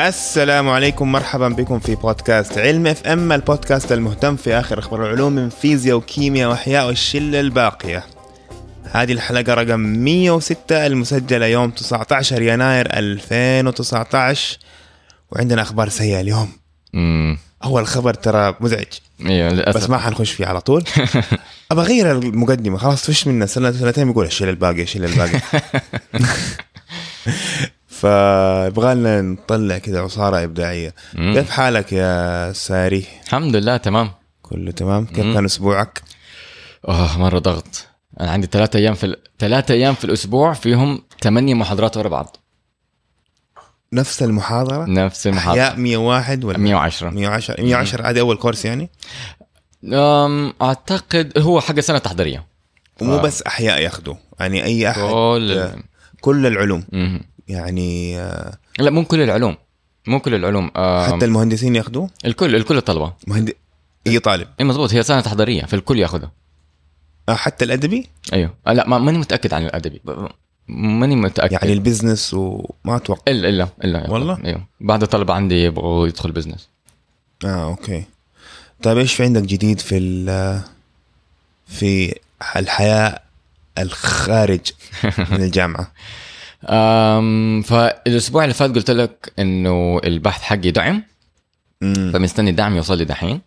السلام عليكم مرحبا بكم في بودكاست علم FM البودكاست المهتم في آخر أخبار العلوم من فيزياء وكيمياء وأحياء والشلة الباقية. هذه الحلقة رقم 106 المسجلة يوم 19 يناير 2019 وعندنا أخبار سيئة اليوم. امم أول خبر ترى مزعج أيوه للأسف بس ما حنخش فيه على طول. أبى أغير المقدمة خلاص فش منا سنة سنتين بيقول الشلة الباقية الشلة الباقية. فيبغى لنا نطلع كذا عصارة إبداعية. مم. كيف حالك يا ساري؟ الحمد لله تمام كله تمام؟ كيف مم. كان أسبوعك؟ آه مرة ضغط أنا عندي ثلاثة أيام في ال... ثلاثة أيام في الأسبوع فيهم ثمانية محاضرات ورا بعض نفس المحاضرة؟ نفس المحاضرة احياء 101 ولا 110 110 110 هذه أول كورس يعني؟ أم أعتقد هو حق سنة تحضيرية ومو. بس أحياء ياخذوا يعني أي أحد كل كل العلوم مهم. يعني لا مو كل العلوم مو كل العلوم. حتى المهندسين ياخذوا الكل الكل الطلبة. مهند... أي طالب؟ إي مضبوط هي سنة تحضيرية فالكل ياخذها. آه، حتى الأدبي؟ أيوه. آه، لا ما ماني متأكد عن الأدبي. ماني متأكد. يعني ال business وما أتوقع. إلا إلا إلا والله؟ أيوه. بعض الطلبة عندي يبغوا يدخل business. آه okay. طيب إيش في عندك جديد في ال- في الحياة الخارج من الجامعة؟ فالأسبوع اللي فات قلت لك إنه البحث حقي دعم. مم. فمستني الدعم يوصل لي دحين.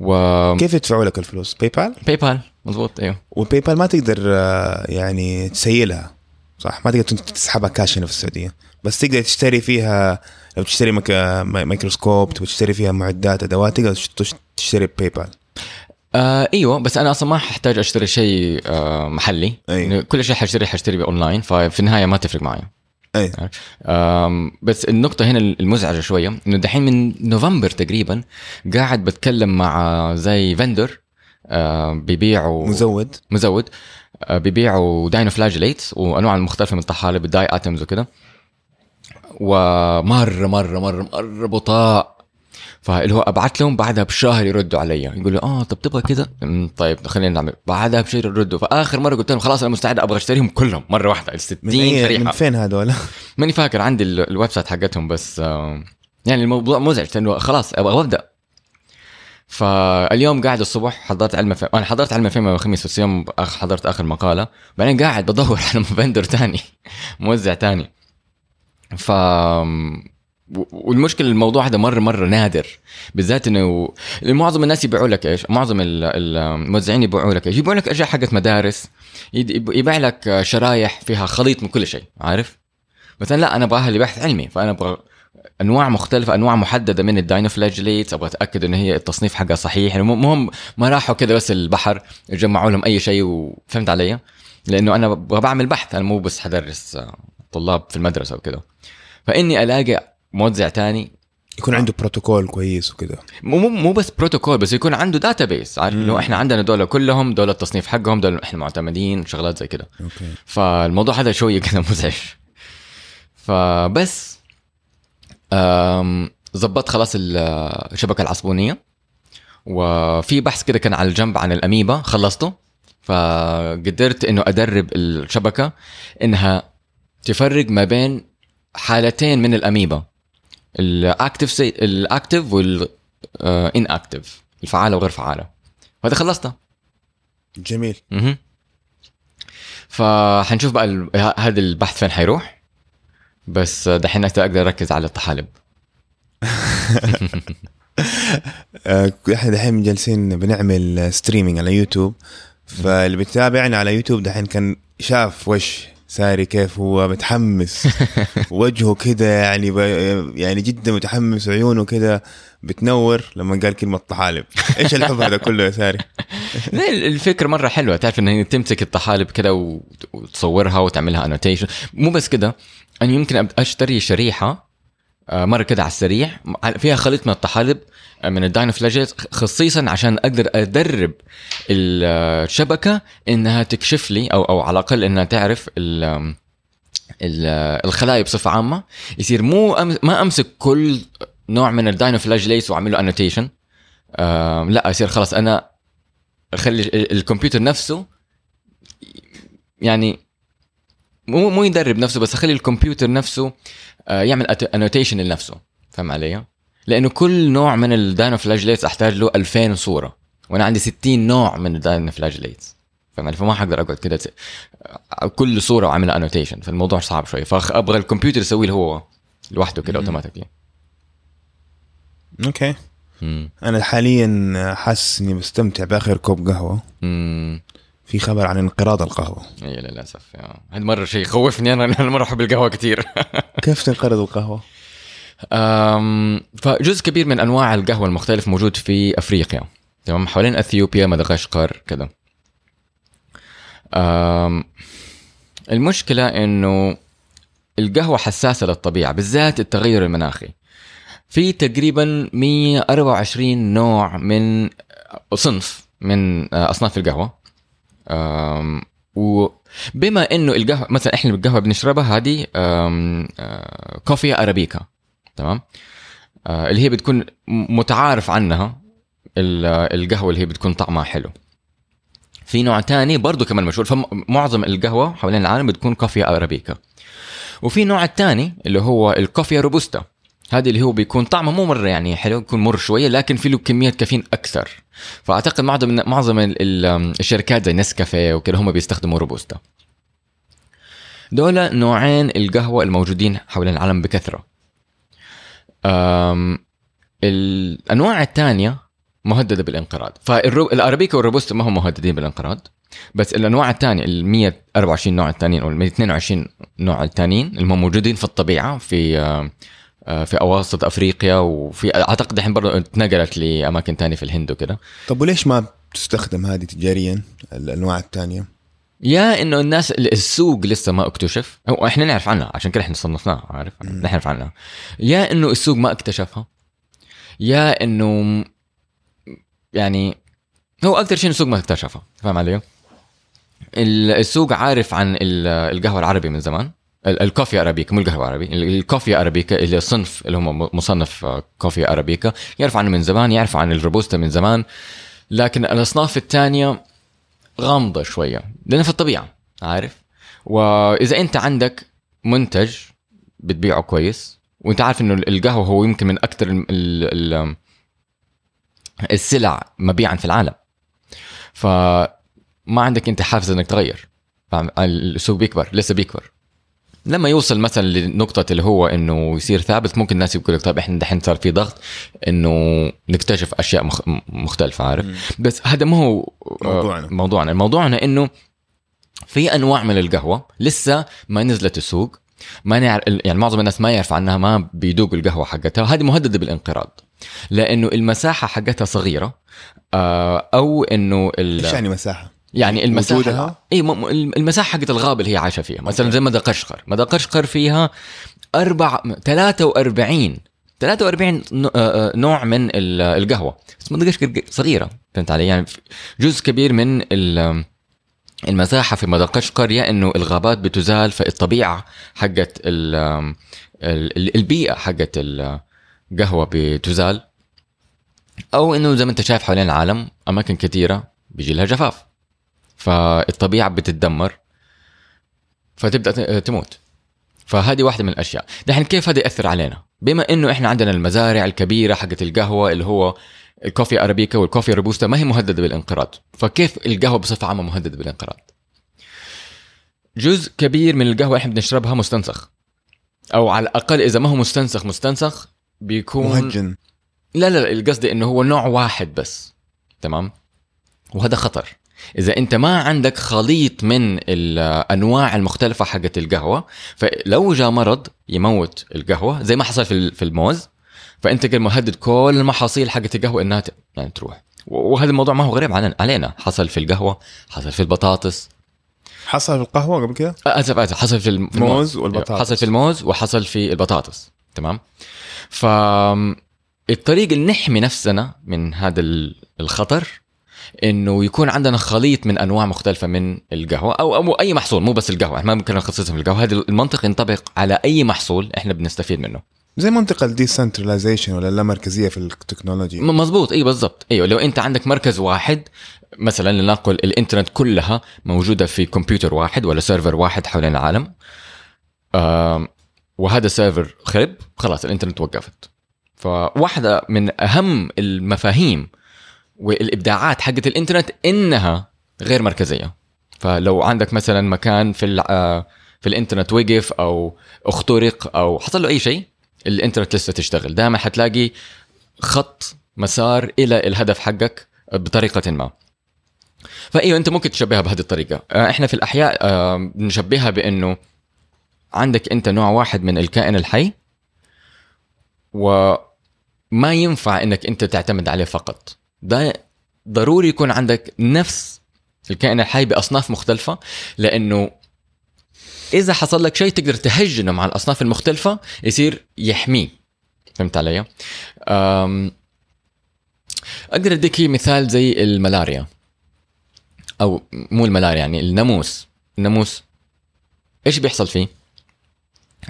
و كيف يدفعوا لك الفلوس؟ PayPal PayPal مضبوط إيوه. و PayPal ما تقدر آه، يعني تسيلها صح؟ ما تقدر تسحبها كاش هنا في السعودية. بس تقدر تشتري فيها لو تشتري ميكروسكوب تبغى تشتري فيها معدات أدوات تقدر تش- تشتري PayPal آه إيوه بس أنا أصلا ما ححتاج أشتري شيء آه محلي. أي. يعني كل شيء حشتري حشتري اونلاين ففي النهاية ما تفرق معي. أي. أم بس النقطة هنا المزعجة شوية إنه دحين من نوفمبر تقريبا قاعد بتكلم مع زي vendor بيبيعوا مزود. مزود. آه، بيبيعوا dinoflagellates وأنواع مختلفة من الطحالب ال diatoms وكده. ومرة مرة مرة مرة بطاء. فاللي هو أبعت لهم بعدها بشهر يردوا علي يقولوا آه طب تبغى كذا؟ طيب خلينا نعمل. بعدها بشهر يردوا. فآخر مرة قلت لهم خلاص أنا مستعد أبغى أشتريهم كلهم. مرة واحدة ال 60 من أي... من فين هذول؟ ماني فاكر عندي ال- ال website حقتهم بس يعني الموضوع مزعج لأنه خلاص أبغى أبدأ. فاليوم قاعد الصبح حضرت علم فيلم أنا حضرت علم فيلم الخميس بس اليوم أخ- حضرت آخر مقالة. بعدين قاعد بدور على فندر تاني. موزع تاني. ف والمشكلة الموضوع هذا مره مرة نادر بالذات إنه معظم الناس يبيعوا لك إيش؟ معظم ال- الموزعين يبيعوا لك إيش؟ يبيعوا لك أشياء حقت مدارس يبيع لك شرايح فيها خليط من كل شيء عارف؟ أنا لا أنا أبغاها لبحث علمي فأنا أبغى أنواع مختلفة أنواع محددة من الداينوفلاجيليتس أبغى أتأكد إن هي التصنيف حقها صحيح يعني مهم ما راحوا كذا بس البحر جمعوا لهم أي شيء وفهمت علي؟ لأنه أنا بعمل بحث أنا مو بس حدرس آه، طلاب في المدرسة وكذا فإني ألاقي موزع تاني. يكون عنده بروتوكول كويس وكذا مو مو بس بروتوكول بس يكون عنده database عارف انه إحنا عندنا دول كلهم دول التصنيف حقهم دول إحنا معتمدين شغلات زي كده. أوكي. فالموضوع هذا شوية كده مزعج. فبس ظبطت خلاص ال- الشبكة العصبونية. وفي بحث كده كان على الجنب عن الأميبا خلصته. فقدرت إنه أدرب الشبكة إنها تفرق ما بين حالتين من الأميبا. ال active سي... ال active وال inactive الفعالة وغير فعالة. وهذا خلصته جميل. مهم. فحنشوف بقى ال- هذا البحث فين حيروح. بس دحين أقدر أركز على الطحالب. آه، إحنا دحين جالسين بنعمل streaming على يوتيوب. فاللي بيتابعنا على يوتيوب دحين كان شاف وش ساري كيف هو؟ متحمس. وجهه كده يعني ب... يعني جدا متحمس عيونه كده بتنور لما قال كلمة طحالب. إيش الحب هذا كله يا ساري؟ الفكرة مرة حلوة. تعرف ان هي تمسك الطحالب كده وت- وتصورها وتعملها annotation مو بس كده أنا يمكن أشتري شريحة مرة كده على السريع. فيها خليط من الطحالب آه، من ال dinoflagellate خصيصا عشان أقدر أدرب الشبكة إنها تكشف لي أو أو على الأقل إنها تعرف ال- ال- الخلايا بصفة عامة. يصير مو ما أمسك كل نوع من ال dinoflagellates واعمل له annotation لا يصير خلاص أنا أخلي ال- الكمبيوتر نفسه يعني مو مو يدرب نفسه بس أخلي الكمبيوتر نفسه آه، يعمل annotation لنفسه فاهم علي؟ لأنه كل نوع من ال dinoflagellates أحتاج له 2000 صورة وأنا عندي 60 نوع من ال dinoflagellates فاهم؟ فما حقدر أقعد كده ت- كل صورة واعملها انوتيشن فالموضوع صعب شوي فأبغى الكمبيوتر يسوي هو لوحده كده مم. automatically أوكي أنا حاليا حاسس إني بستمتع بآخر كوب قهوة امم في خبر عن انقراض القهوة. اي للأسف. هذا مرة شيء يخوفني أنا أنا مرة أحب القهوة كثير. كيف تنقرض القهوة؟ أم، فجزء كبير من أنواع القهوة المختلف موجود في أفريقيا. تمام؟ حوالين أثيوبيا مدغشقر كذا. المشكلة إنه القهوة حساسة للطبيعة بالذات التغير المناخي. في تقريبا 124 نوع من صنف من أصناف القهوة. وبما إنه القهوه مثلا إحنا القهوه بنشربها هذه آه، كوفي أرابيكا تمام؟ آه، اللي هي بتكون متعارف عنها ال- القهوة اللي هي بتكون طعمها حلو. في نوع تاني برضو كمان مشهور فمعظم القهوة حوالين العالم بتكون كوفي أرابيكا. وفي نوع الثاني اللي هو الكوفي روبوستا. هذه اللي هو بيكون طعمه مو مرة يعني حلو يكون مر شوية لكن في له كمية كافيين أكثر. فأعتقد معظم معظم ال- ال- الشركات زي نسكافيه وكذا هم بيستخدموا روبوستا. دول نوعين القهوة الموجودين حول العالم بكثرة. الأنواع الثانية مهددة بالانقراض. فالارابيكا والروبوستا ما هم مهددين بالانقراض بس الأنواع الثانية ال 124 نوع الثانيين أو ال 122 نوع الثانيين اللي هم موجودين في الطبيعة في في أواسط أفريقيا وفي أعتقد الحين برضه اتنقلت لأماكن ثانية في الهند وكذا طب وليش ما تستخدم هذه تجاريا الأنواع الثانية؟ يا إنه الناس السوق لسه ما اكتشف هو إحنا نعرف عنها عشان كده إحنا صنفناها عارف. نعرف عنها يا إنه السوق ما اكتشفها يا إنه يعني هو أكثر شيء السوق ما اكتشفها فاهم علي؟ ال- السوق عارف عن ال- القهوة العربي من زمان الكوفي أرابيكا مو القهوة العربي ال- الكوفي أرابيكا اللي الصنف اللي هم مصنف آه، كوفي أرابيكا يعرف عنه من زمان يعرف عن الروبوستا من زمان لكن الأصناف الثانية غامضة شوية لانها في الطبيعة عارف؟ وإذا أنت عندك منتج بتبيعه كويس وأنت عارف إنه القهوة هو يمكن من أكثر ال ال السلع مبيعا في العالم. فما عندك أنت حافز إنك تغير؟ السوق بيكبر لسه بيكبر. لما يوصل مثلا لنقطة اللي هو إنه يصير ثابت ممكن الناس يقول لك طيب إحنا دحين صار في ضغط إنه نكتشف أشياء مخ... مختلفة عارف مم. بس هذا ما هو موضوعنا. موضوعنا موضوعنا إنه في أنواع من القهوة لسه ما نزلت السوق ما نعرف يعني معظم الناس ما يعرف عنها ما بيذوقوا القهوة حقتها وهذه مهددة بالانقراض لأنه المساحة حقتها صغيرة آه، أو إنه ال- إيش يعني مساحة؟ يعني المساحه وجودها؟ اي المساحة حقت الغابة اللي هي عايشة فيها. مثلا زي مدغشقر. مدغشقر فيها أربع 43 43 نوع- آه، آه، نوع من ال- القهوة. بس مدغشقر صغيرة فهمت علي؟ يعني جزء كبير من ال- المساحة في مدغشقر يا إنه الغابات بتزال فالطبيعه حقت ال- ال- البيئة حقت القهوة بتزال. أو إنه زي ما أنت شايف حوالين العالم أماكن كثيرة بيجي لها جفاف. فالطبيعة بتتدمر فتبدأ ت- تموت. فهذه واحدة من الأشياء. دحين كيف هذا يأثر علينا؟ بما إنه إحنا عندنا المزارع الكبيرة حقت القهوة اللي هو الكوفي أرابيكا والكوفي روبوستا ما هي مهددة بالانقراض. فكيف القهوة بصفة عامة مهددة بالانقراض؟ جزء كبير من القهوة إحنا بنشربها مستنسخ. أو على الأقل إذا ما هو مستنسخ مستنسخ بيكون مهجن. لا لا لا القصد إنه هو نوع واحد بس. تمام؟ وهذا خطر. إذا أنت ما عندك خليط من الأنواع المختلفة حقت القهوة فلو جاء مرض يموت القهوة زي ما حصل في ال- في الموز فأنت كده مهدد كل المحاصيل حقت القهوة إنها يعني تروح. وهذا الموضوع ما هو غريب علينا- حصل في القهوة حصل في البطاطس. حصل في القهوة قبل كده؟ أسف أسف. حصل في الم- في الموز. موز والبطاطس. حصل في الموز وحصل في البطاطس. تمام؟ ف الطريق اللي نحمي نفسنا من هذا ال- الخطر إنه يكون عندنا خليط من أنواع مختلفة من القهوة أو أو أي محصول مو بس القهوة. إحنا ما ممكن نخصصها في القهوة. هذا المنطق ينطبق على أي محصول إحنا بنستفيد منه. زي منطقة الديسنترلايزيشن ولا اللامركزيه في التكنولوجيا. مزبوط إي بالضبط. إيوه لو أنت عندك مركز واحد مثلا لنقل الإنترنت كلها موجودة في كمبيوتر واحد ولا server واحد حول العالم آم، وهذا server خرب خلاص الإنترنت وقفت. فواحدة من أهم المفاهيم والإبداعات حقت الإنترنت إنها غير مركزية. فلو عندك مثلا مكان في آه، في الإنترنت وقف أو اخترق أو حصل له أي شيء الإنترنت لسه تشتغل. دائما حتلاقي خط مسار إلى الهدف حقك بطريقة ما. فإيوه أنت ممكن تشبهها بهذه الطريقة. آه، إحنا في الأحياء آه، نشبهها بإنه عندك أنت نوع واحد من الكائن الحي وما ينفع إنك أنت تعتمد عليه فقط. ده ضروري يكون عندك نفس الكائن الحي بأصناف مختلفة لأنه إذا حصل لك شيء تقدر تهجنه مع الأصناف المختلفة يصير يحميه فهمت علي؟ أقدر أديك مثال زي الملاريا أو مو الملاريا يعني الناموس الناموس إيش بيحصل فيه؟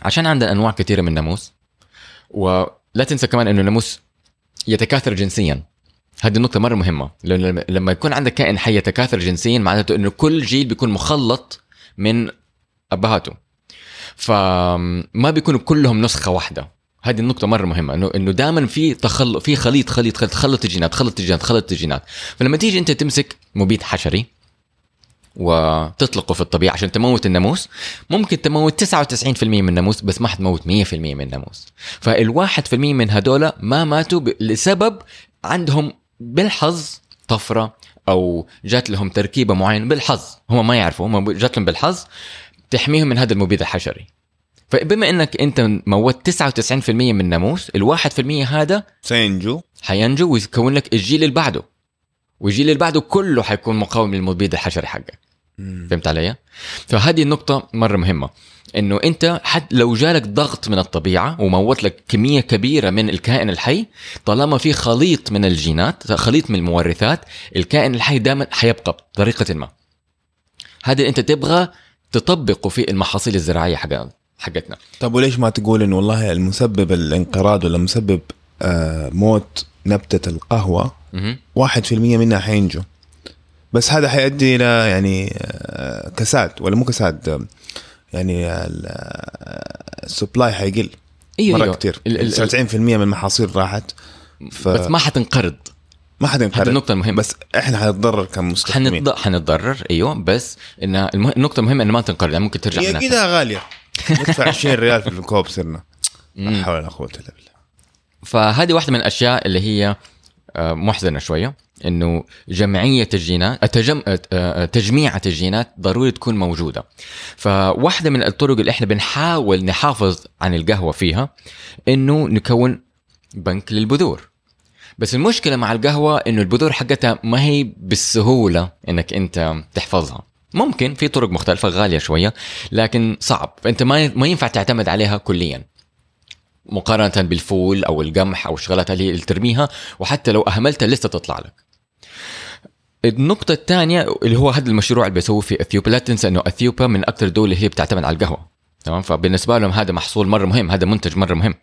عشان عندنا أنواع كثيرة من الناموس ولا تنسى كمان إنه الناموس يتكاثر جنسيا هذه النقطة مرة مهمة. لأنه لما- يكون عندك كائن حي يتكاثر جنسيا معناته إنه كل جيل بيكون مخلط من أبهاته. فما بيكونوا كلهم نسخة واحدة. هذه النقطة مرة مهمة. انه إنه دائما في تخلط في خليط خليط خليط تخلط الجينات تخلط الجينات تخلط الجينات. فلما تيجي أنت تمسك مبيد حشري وتطلقه في الطبيعة عشان تموت الناموس ممكن تموت 99% من الناموس بس ما حتموت 100% من الناموس. فالواحد في المية من هدول ما ماتوا لسبب عندهم بالحظ طفرة أو جات لهم تركيبة معينة بالحظ. هم ما يعرفوا هم جات لهم بالحظ تحميهم من هذا المبيد الحشري. فبما إنك أنت موت 99% من الناموس الواحد في المية هذا سينجو. حينجو ويكون لك الجيل اللي بعده. والجيل اللي بعده كله حيكون مقاوم للمبيد الحشري حقك. فهمت علي؟ فهذه النقطة مرة مهمة إنه أنت حتى لو جالك ضغط من الطبيعة وموت لك كمية كبيرة من الكائن الحي طالما في خليط من الجينات خليط من المورثات الكائن الحي دائما حيبقى بطريقة ما. هذا أنت تبغى تطبقه في المحاصيل الزراعية حق حقتنا. طب وليش ما تقول إنه والله المسبب الانقراض ولا مسبب آه موت نبتة القهوة؟ مهم. واحد في المية منها حينجو. بس هذا حيؤدي إلى يعني آه، كساد ولا مو كساد آه، يعني ال- آه، السبلاي حيقل أيوه مرة أيوة. ال- 99% من المحاصيل راحت ف... بس ما حتنقرض. ما حتنقرض. النقطة المهمة. بس إحنا حنتضرر كمستخدمين. حنتض... حنتضرر أيوه بس إن المه... النقطة المهمة إنه ما تنقرض يعني ممكن ترجع هي كده غالية. ندفع 20 ريال في الكوب صرنا. لا. حول ولا قوة إلا بالله. فهذه واحدة من الأشياء اللي هي محزنة شوية. إنه جمعية الجينات التجم... آه، آه، تجميعة الجينات ضروري تكون موجودة. فواحدة من الطرق اللي إحنا بنحاول نحافظ عن القهوة فيها إنه نكون بنك للبذور. بس المشكلة مع القهوة إنه البذور حقتها ما هي بالسهولة إنك أنت تحفظها. ممكن في طرق مختلفة غالية شوية لكن صعب. فأنت ما ما ينفع تعتمد عليها كليا. مقارنة بالفول أو القمح أو الشغلات اللي ترميها وحتى لو أهملتها لسه تطلع لك. النقطة الثانية اللي هو هذا المشروع اللي بيسووه في اثيوبيا لا تنسى انه اثيوبيا من أكثر الدول اللي هي بتعتمد على القهوة. تمام؟ فبالنسبة لهم هذا محصول مرة مهم هذا منتج مرة مهم.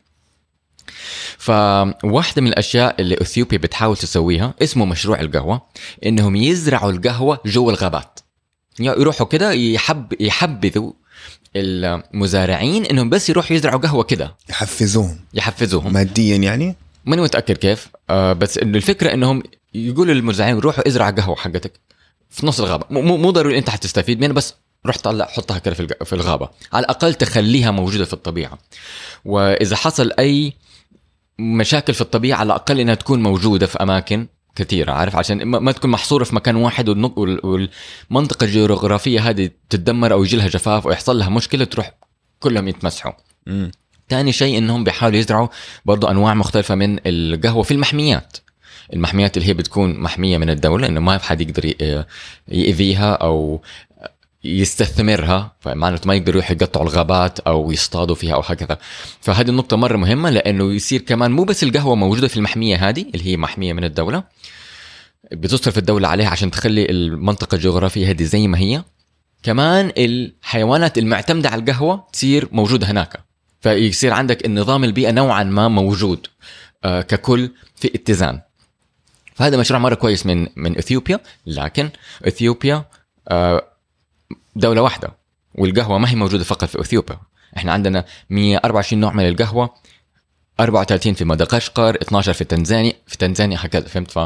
فواحدة من الأشياء اللي أثيوبيا بتحاول تسويها اسمه مشروع القهوة إنهم يزرعوا القهوة جوا الغابات. يروحوا كده يحب يحبذوا المزارعين إنهم بس يروحوا يزرعوا قهوة كده. يحفزوهم. يحفزوهم. ماديا يعني؟ ماني متأكد كيف. آه بس إنه الفكرة إنهم يقولوا للمزارعين روحوا ازرعوا قهوة حقتك في نص الغابة. مو- مو ضروري انت حتستفيد منها بس روح طلع حطها كده في الغابة. على الأقل تخليها موجودة في الطبيعة. وإذا حصل أي مشاكل في الطبيعة على الأقل إنها تكون موجودة في أماكن كثيرة عارف؟ عشان ما تكون محصورة في مكان واحد والمنطقة الجغرافية هذه تتدمر أو يجي لها جفاف أو يحصل لها مشكلة تروح كلهم يتمسحوا. مم. تاني شيء إنهم بيحاولوا يزرعوا برضو أنواع مختلفة من القهوة في المحميات. المحميات اللي هي بتكون محمية من الدولة إنه ما حد يقدر ي- يأذيها أو يستثمرها فمعناته ما يقدروا يروحوا يقطعوا الغابات أو يصطادوا فيها أو هكذا. فهذه النقطة مرة مهمة لأنه يصير كمان مو بس القهوة موجودة في المحمية هذه اللي هي محمية من الدولة بتصرف الدولة عليها عشان تخلي المنطقة الجغرافية هذه زي ما هي. كمان الحيوانات المعتمدة على القهوة تصير موجودة هناك. فيصير عندك النظام البيئة نوعا ما موجود آه، ككل في اتزان. فهذا مشروع مرة كويس من من إثيوبيا لكن إثيوبيا آه، دولة واحدة والقهوة ما هي موجودة فقط في إثيوبيا. إحنا عندنا 124 نوع من القهوة 34 في مدغشقر 12 في تنزانيا في تنزانيا هكذا فهمت؟ ف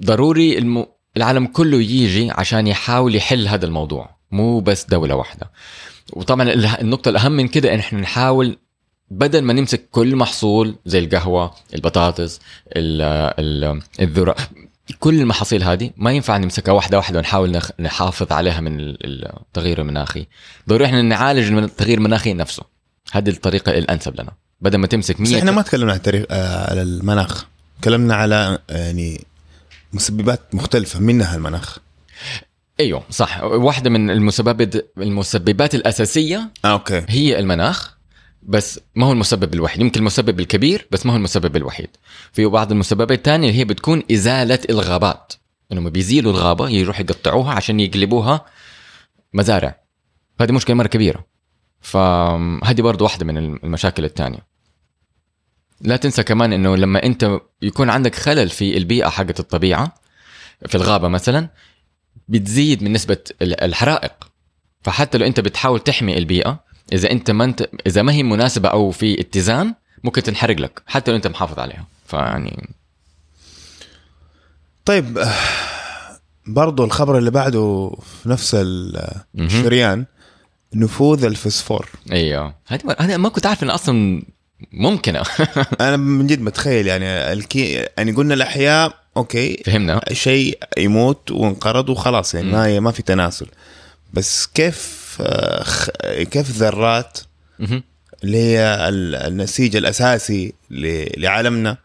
ضروري الم... العالم كله يجي عشان يحاول يحل هذا الموضوع مو بس دولة واحدة. وطبعا النقطة الأهم من كده إن إحنا نحاول بدل ما نمسك كل محصول زي القهوة البطاطس ال ال الذرة كل المحاصيل هذه ما ينفع نمسكها واحدة واحدة ونحاول نحافظ عليها من ال- التغير المناخي. ضروري إحنا نعالج من التغيير المناخي نفسه. هذه الطريقة الأنسب لنا. بدل ما تمسك بس 100 إحنا ما تكلمنا عن التاريخ آه على المناخ. تكلمنا على يعني مسببات مختلفة منها المناخ. أيوه صح. واحدة من المسببات المسببات الأساسية آه أوكي. هي المناخ. بس ما هو المسبب الوحيد. يمكن المسبب الكبير بس ما هو المسبب الوحيد. في بعض المسببات الثانية اللي هي بتكون إزالة الغابات. إنهم بيزيلوا الغابة يروحوا يقطعوها عشان يقلبوها مزارع. هذه مشكلة مرة كبيرة. فهذه برضو واحدة من المشاكل الثانية لا تنسى كمان إنه لما أنت يكون عندك خلل في البيئة حقت الطبيعة في الغابة مثلا بتزيد من نسبة الحرائق. فحتى لو أنت بتحاول تحمي البيئة إذا أنت ما انت إذا ما هي مناسبة أو في اتزان ممكن تنحرق لك حتى لو أنت محافظ عليها. فيعني طيب برضو الخبر اللي بعده في نفس. الشريان نفوذ الفسفور. إيوه. هذه هذا ما كنت عارف إنها أصلا ممكنة. أنا من جد متخيل يعني الكي يعني قلنا الأحياء أوكي فهمنا. شيء يموت وانقرض وخلاص يعني ما ما في تناسل. بس كيف آه، كيف الذرات. اللي هي ال- النسيج الأساسي لعالمنا.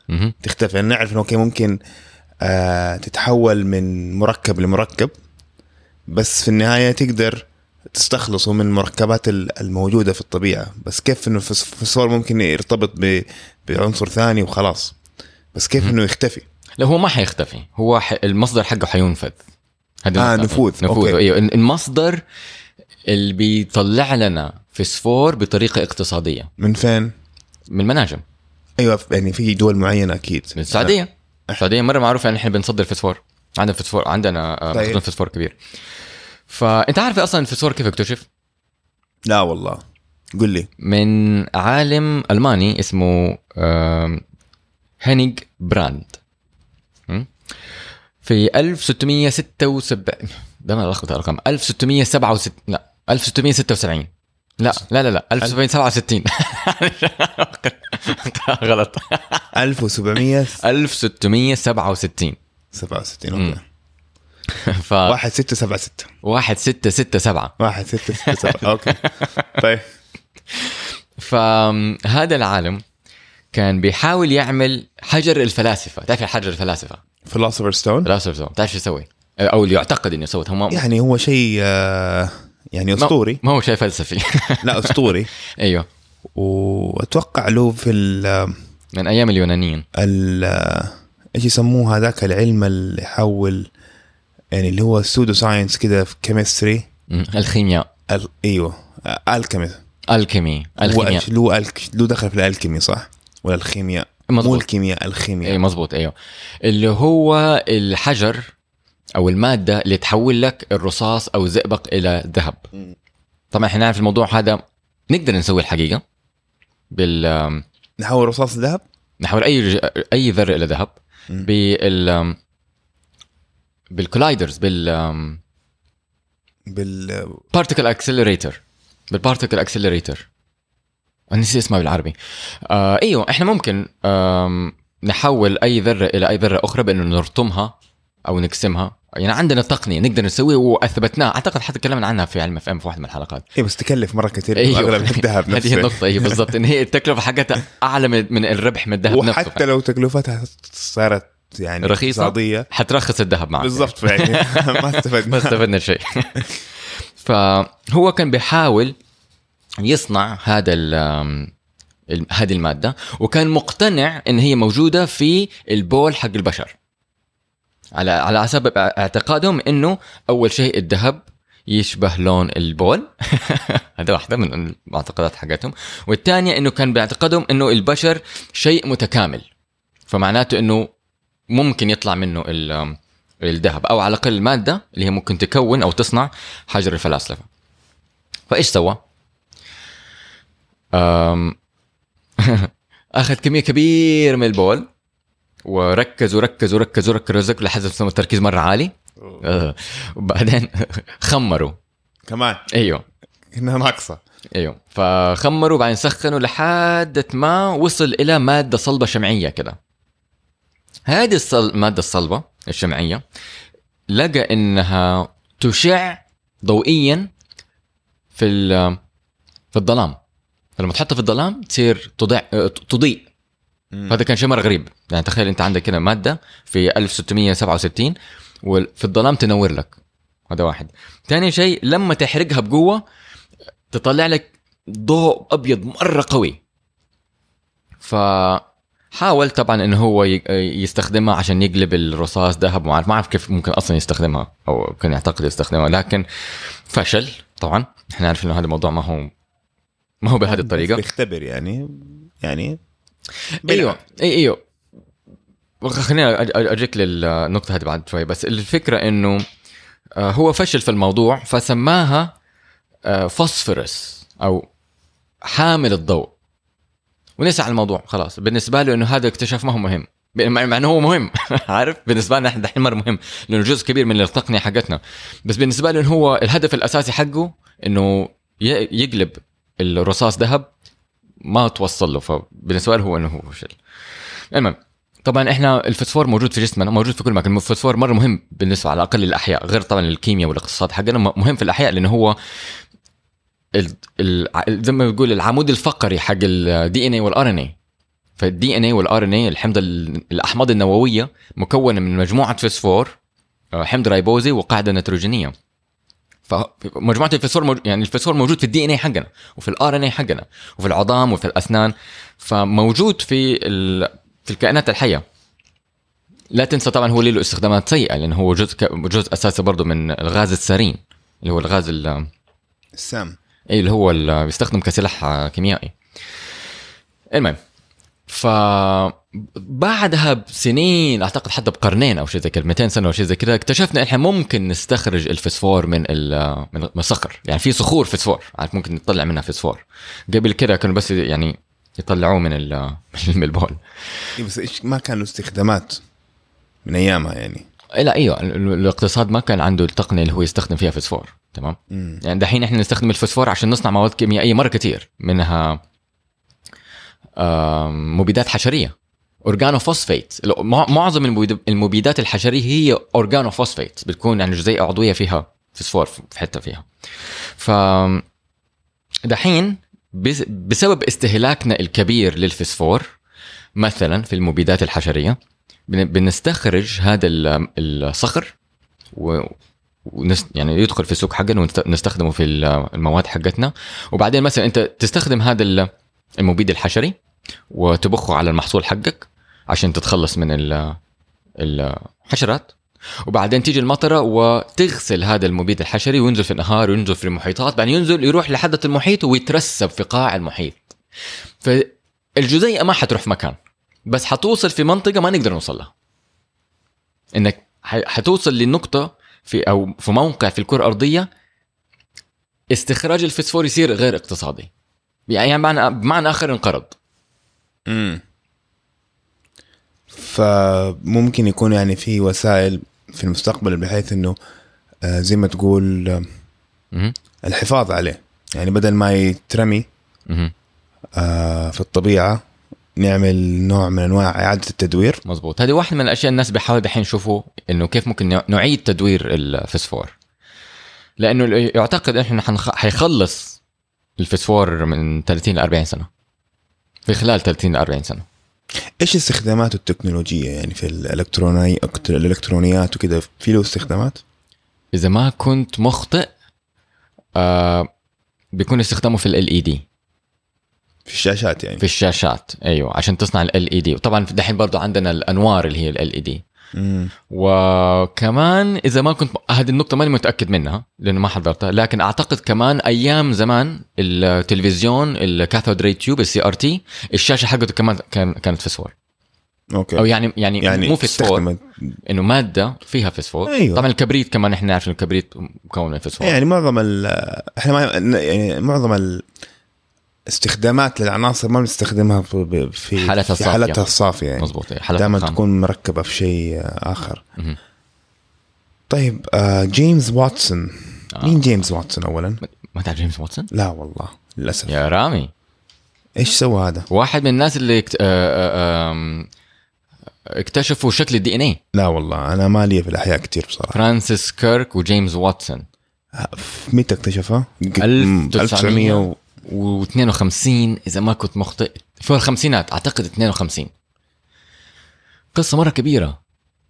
تختفي. يعني نعرف إنه أوكي ممكن آه تتحول من مركب لمركب بس في النهاية تقدر تستخلصه من المركبات ال- الموجودة في الطبيعة. بس كيف إنه الفس- الفسفور ممكن يرتبط بعنصر ثاني وخلاص. بس كيف إنه يختفي؟ لا هو ما حيختفي. هو. المصدر حقه حينفذ. هذا آه، النقطة. نفوذ. نفوذ أوكي. أيوه المصدر اللي بيطلع لنا فسفور بطريقة اقتصادية من فين؟ من المناجم أيوه يعني في دول معينة أكيد من السعودية السعودية مرة معروفة إن إحنا بنصدر فسفور عندنا فسفور عندنا آه، طيب. مخزون فسفور كبير فأنت عارف أصلا الفسفور كيف اكتشف؟ لا والله قل لي من عالم ألماني اسمه هينيج براند? في 1676 ده ما لخبط الارقام 1667 لا 1676 لا لا لا لا 1767 غلط. 1767 1667 أوكي. ف 1676 1667 1667 أوكي. طيب. فهذا العالم كان بيحاول يعمل حجر الفلاسفة. تعرف حجر الفلاسفة؟ philosopher stone فلاسفه تعرف شو يسوي؟ أو اللي يعتقد إنه يسوي هو ما, يعني هو شيء آه، يعني أسطوري. ما هو شيء فلسفي. لا أسطوري. أيوه. وأتوقع له في ال من أيام اليونانيين. ال إيش يسموه هذاك؟ العلم اللي يحول يعني اللي هو ال pseudoscience كده في chemistry الخيمياء. ال... أيوه. alchemy alchemy هو الخيمياء. له. له دخل في ال alchemy صح؟ ولا الخيمياء. مو مظبوط الكيمياء اي الخيمياء مظبوط أيوه اللي هو الحجر أو المادة اللي تحول لك الرصاص أو الزئبق إلى ذهب. طبعا إحنا نعرف الموضوع هذا نقدر نسوي الحقيقة بال نحول رصاص ذهب نحول أي أي ذرة إلى ذهب. بال بال colliders بال بال particle accelerator بال particle accelerator نسيت اسمها بالعربي. آه إيوه إحنا ممكن آم نحول أي ذرة إلى أي ذرة أخرى بإنه نرطمها أو نقسمها. يعني عندنا تقنية نقدر نسويها وأثبتناها. أعتقد حتى تكلمنا عنها في علم اف ام في واحدة من الحلقات. اي بس تكلف مرة كثير أيوه. أغلب الذهب هذه نفسه. النقطة أيوه بالضبط. إن هي التكلفة حقتها أعلى من الربح من الذهب نفسه. وحتى لو تكلفتها صارت يعني رخيصة؟ اقتصادية. حترخص الذهب معك. بالضبط يعني ما استفدنا. ما استفدنا شيء. فهو كان بيحاول يصنع هذا هذه المادة وكان مقتنع إن هي موجودة في البول حق البشر. على على سبب اعتقادهم إنه أول شيء الذهب يشبه لون البول. هذا واحدة من المعتقدات حقتهم. والثانية إنه كان باعتقادهم إنه البشر شيء متكامل. فمعناته إنه ممكن يطلع منه ال- الذهب. أو على الأقل المادة اللي هي ممكن تكون أو تصنع حجر الفلاسفة. فإيش سوى؟ آخذ كمية كبيره من البول وركز وركز وركز وركز لحد ما صار التركيز مرة عالي. آه، وبعدين خمروا. كمان؟ أيوه. إنها ناقصة. أيوه. فخمروا بعدين سخنوا لحد ما وصل إلى مادة صلبة شمعية كده. هذه الصل... الماده الصلبة الشمعية لقى إنها تشع ضوئيا في ال... في الظلام. فلما تحطها في الظلام تصير تضيع آه، تضيء. هذا كان شيء مرة غريب. يعني تخيل أنت عندك كده مادة في 1667 وفي الظلام تنور لك. هذا واحد. ثاني شيء لما تحرقها بقوة تطلع لك ضوء أبيض مرة قوي. فحاول طبعا إنه هو ي- يستخدمها عشان يقلب الرصاص ذهب ما أعرف ما أعرف كيف ممكن أصلا يستخدمها أو كان يعتقد يستخدمها. لكن فشل طبعا. إحنا عارفين إنه هذا الموضوع ما هو ما هو بهذه الطريقة. بيختبر يعني يعني إيوه اي إيوه. أج- أج- أجيك للنقطة هذه بعد شوي. بس الفكرة إنه آه، هو فشل في الموضوع فسماها آه، فوسفورس أو حامل الضوء. ونسى على الموضوع خلاص. بالنسبة له إنه هذا اكتشاف ما هو مهم. مع إنه هو مهم. عارف؟ بالنسبة لنا إحنا دحين مرة مهم. لأنه جزء كبير من التقنية حقتنا. بس بالنسبة له إنه هو الهدف الأساسي حقه إنه يقلب الرصاص ذهب ما توصل له فبالنسبه له هو إنه هو فشل. المهم طبعا إحنا الفوسفور موجود في جسمنا موجود في كل مكان. الفوسفور مرة مهم بالنسبة على الأقل للأحياء غير طبعا الكيمياء والاقتصاد حقنا مهم في الأحياء لأنه هو. زي ما بيقول العمود الفقري حق ال DNA وال RNA فال DNA وال RNA الحمض ال- الأحماض النووية مكونة من مجموعة فوسفور آه، حمض رايبوزي وقاعدة نيتروجينية. فمجموعه الفوسفور موج... يعني الفوسفور موجود في ال DNA حقنا وفي ال RNA حقنا وفي العظام وفي الأسنان فموجود في ال... في الكائنات الحية. لا تنسى طبعا هو له استخدامات سيئة لأنه هو جزء ك... جزء أساسي برضه من الغاز السارين اللي هو الغاز ال... السام اي اللي هو اللي بيستخدم كسلاح كيميائي. المهم ف بعدها بسنين أعتقد حتى بقرنين أو شيء زي كذا 200 سنة أو شيء زي كذا اكتشفنا إحنا ممكن نستخرج الفوسفور من من الصخر. يعني في صخور فوسفور عارف ممكن نطلع منها فوسفور قبل كده كانوا بس يعني يطلعوه من من البول. إيه بس إيش ما كان له استخدامات من أيامها يعني؟ لا إيوه ال- ال- الاقتصاد ما كان عنده التقنية اللي هو يستخدم فيها فوسفور تمام؟ مم. يعني دحين إحنا نستخدم الفوسفور عشان نصنع مواد كيميائية مرة كتير منها مبيدات حشرية. Organophosphate. مع- معظم المبيد- المبيدات الحشرية هي organophosphate بتكون يعني جزيئة عضوية فيها فوسفور في حتة فيها. ف دحين بس- بسبب استهلاكنا الكبير للفوسفور مثلا في المبيدات الحشرية بن- بنستخرج هذا ال- الصخر و ونس يعني يدخل في السوق حقنا ونستخدمه في ال- المواد حقتنا. وبعدين مثلا أنت تستخدم هذا ال- المبيد الحشري وتبخه على المحصول حقك عشان تتخلص من ال- الحشرات. وبعدين تيجي المطرة وتغسل هذا المبيد الحشري وينزل في الانهار وينزل في المحيطات بعدين ينزل يروح لحدة المحيط ويترسب في قاع المحيط. فالجزيئه ما حتروح في مكان بس حتوصل في منطقة ما نقدر نوصل لها. إنك حتوصل لنقطة في أو في موقع في الكرة الأرضية استخراج الفسفور يصير غير اقتصادي. يعني بمعنى بمعنى آخر انقرض. امم فممكن يكون يعني في وسائل في المستقبل بحيث إنه آه، زي ما تقول. الحفاظ عليه. يعني بدل ما يترمي. آه، في الطبيعة نعمل نوع من أنواع إعادة التدوير. مزبوط هذه واحد من الأشياء الناس بيحاول دحين يشوفوا إنه كيف ممكن نعيد تدوير الفسفور. لأنه يعتقد إحنا حيخلص الفسفور من 30 ل 40 سنة. في خلال 30 ل 40 سنة. إيش استخداماته التكنولوجية يعني في الالكتروني الإلكترونيات وكذا في له استخدامات؟ إذا ما كنت مخطئ آه بيكون استخدامه في LED في الشاشات يعني؟ في الشاشات أيوه عشان تصنع LED وطبعا دحين برضو عندنا الأنوار اللي هي LED مم. وكمان إذا ما كنت هذه النقطة ماني متأكد منها لأنه ما حضرتها لكن أعتقد كمان أيام زمان التلفزيون ال cathode ray tube ال CRT الشاشة حقته كمان كان كانت فسفور أوكي. أو يعني يعني, يعني مو فسفور إنه مادة فيها فسفور أيوة. طبعا الكبريت كمان إحنا نعرف إنه الكبريت مكون من فسفور يعني معظم ال إحنا يعني معظم ال استخدامات للعناصر ما بنستخدمها في في حالتها في الصافية. حالتها الصافيه يعني مضبوط حالات دائما. تكون مركبة في شيء آه، آخر. طيب آه جيمس واتسون آه. مين جيمس واتسون اولا؟ ما تعرف جيمس واتسون؟ لا والله للأسف يا رامي إيش سوى هذا؟ واحد من الناس اللي اكت... آه، اكتشفوا شكل ال DNA لا والله أنا ما لي في الأحياء كثير بصراحة فرانسيس كريك وجيمس واتسون في متى اكتشفها؟ 1900 و52 إذا ما كنت مخطئ. في الخمسينات أعتقد 52 قصة مرة كبيرة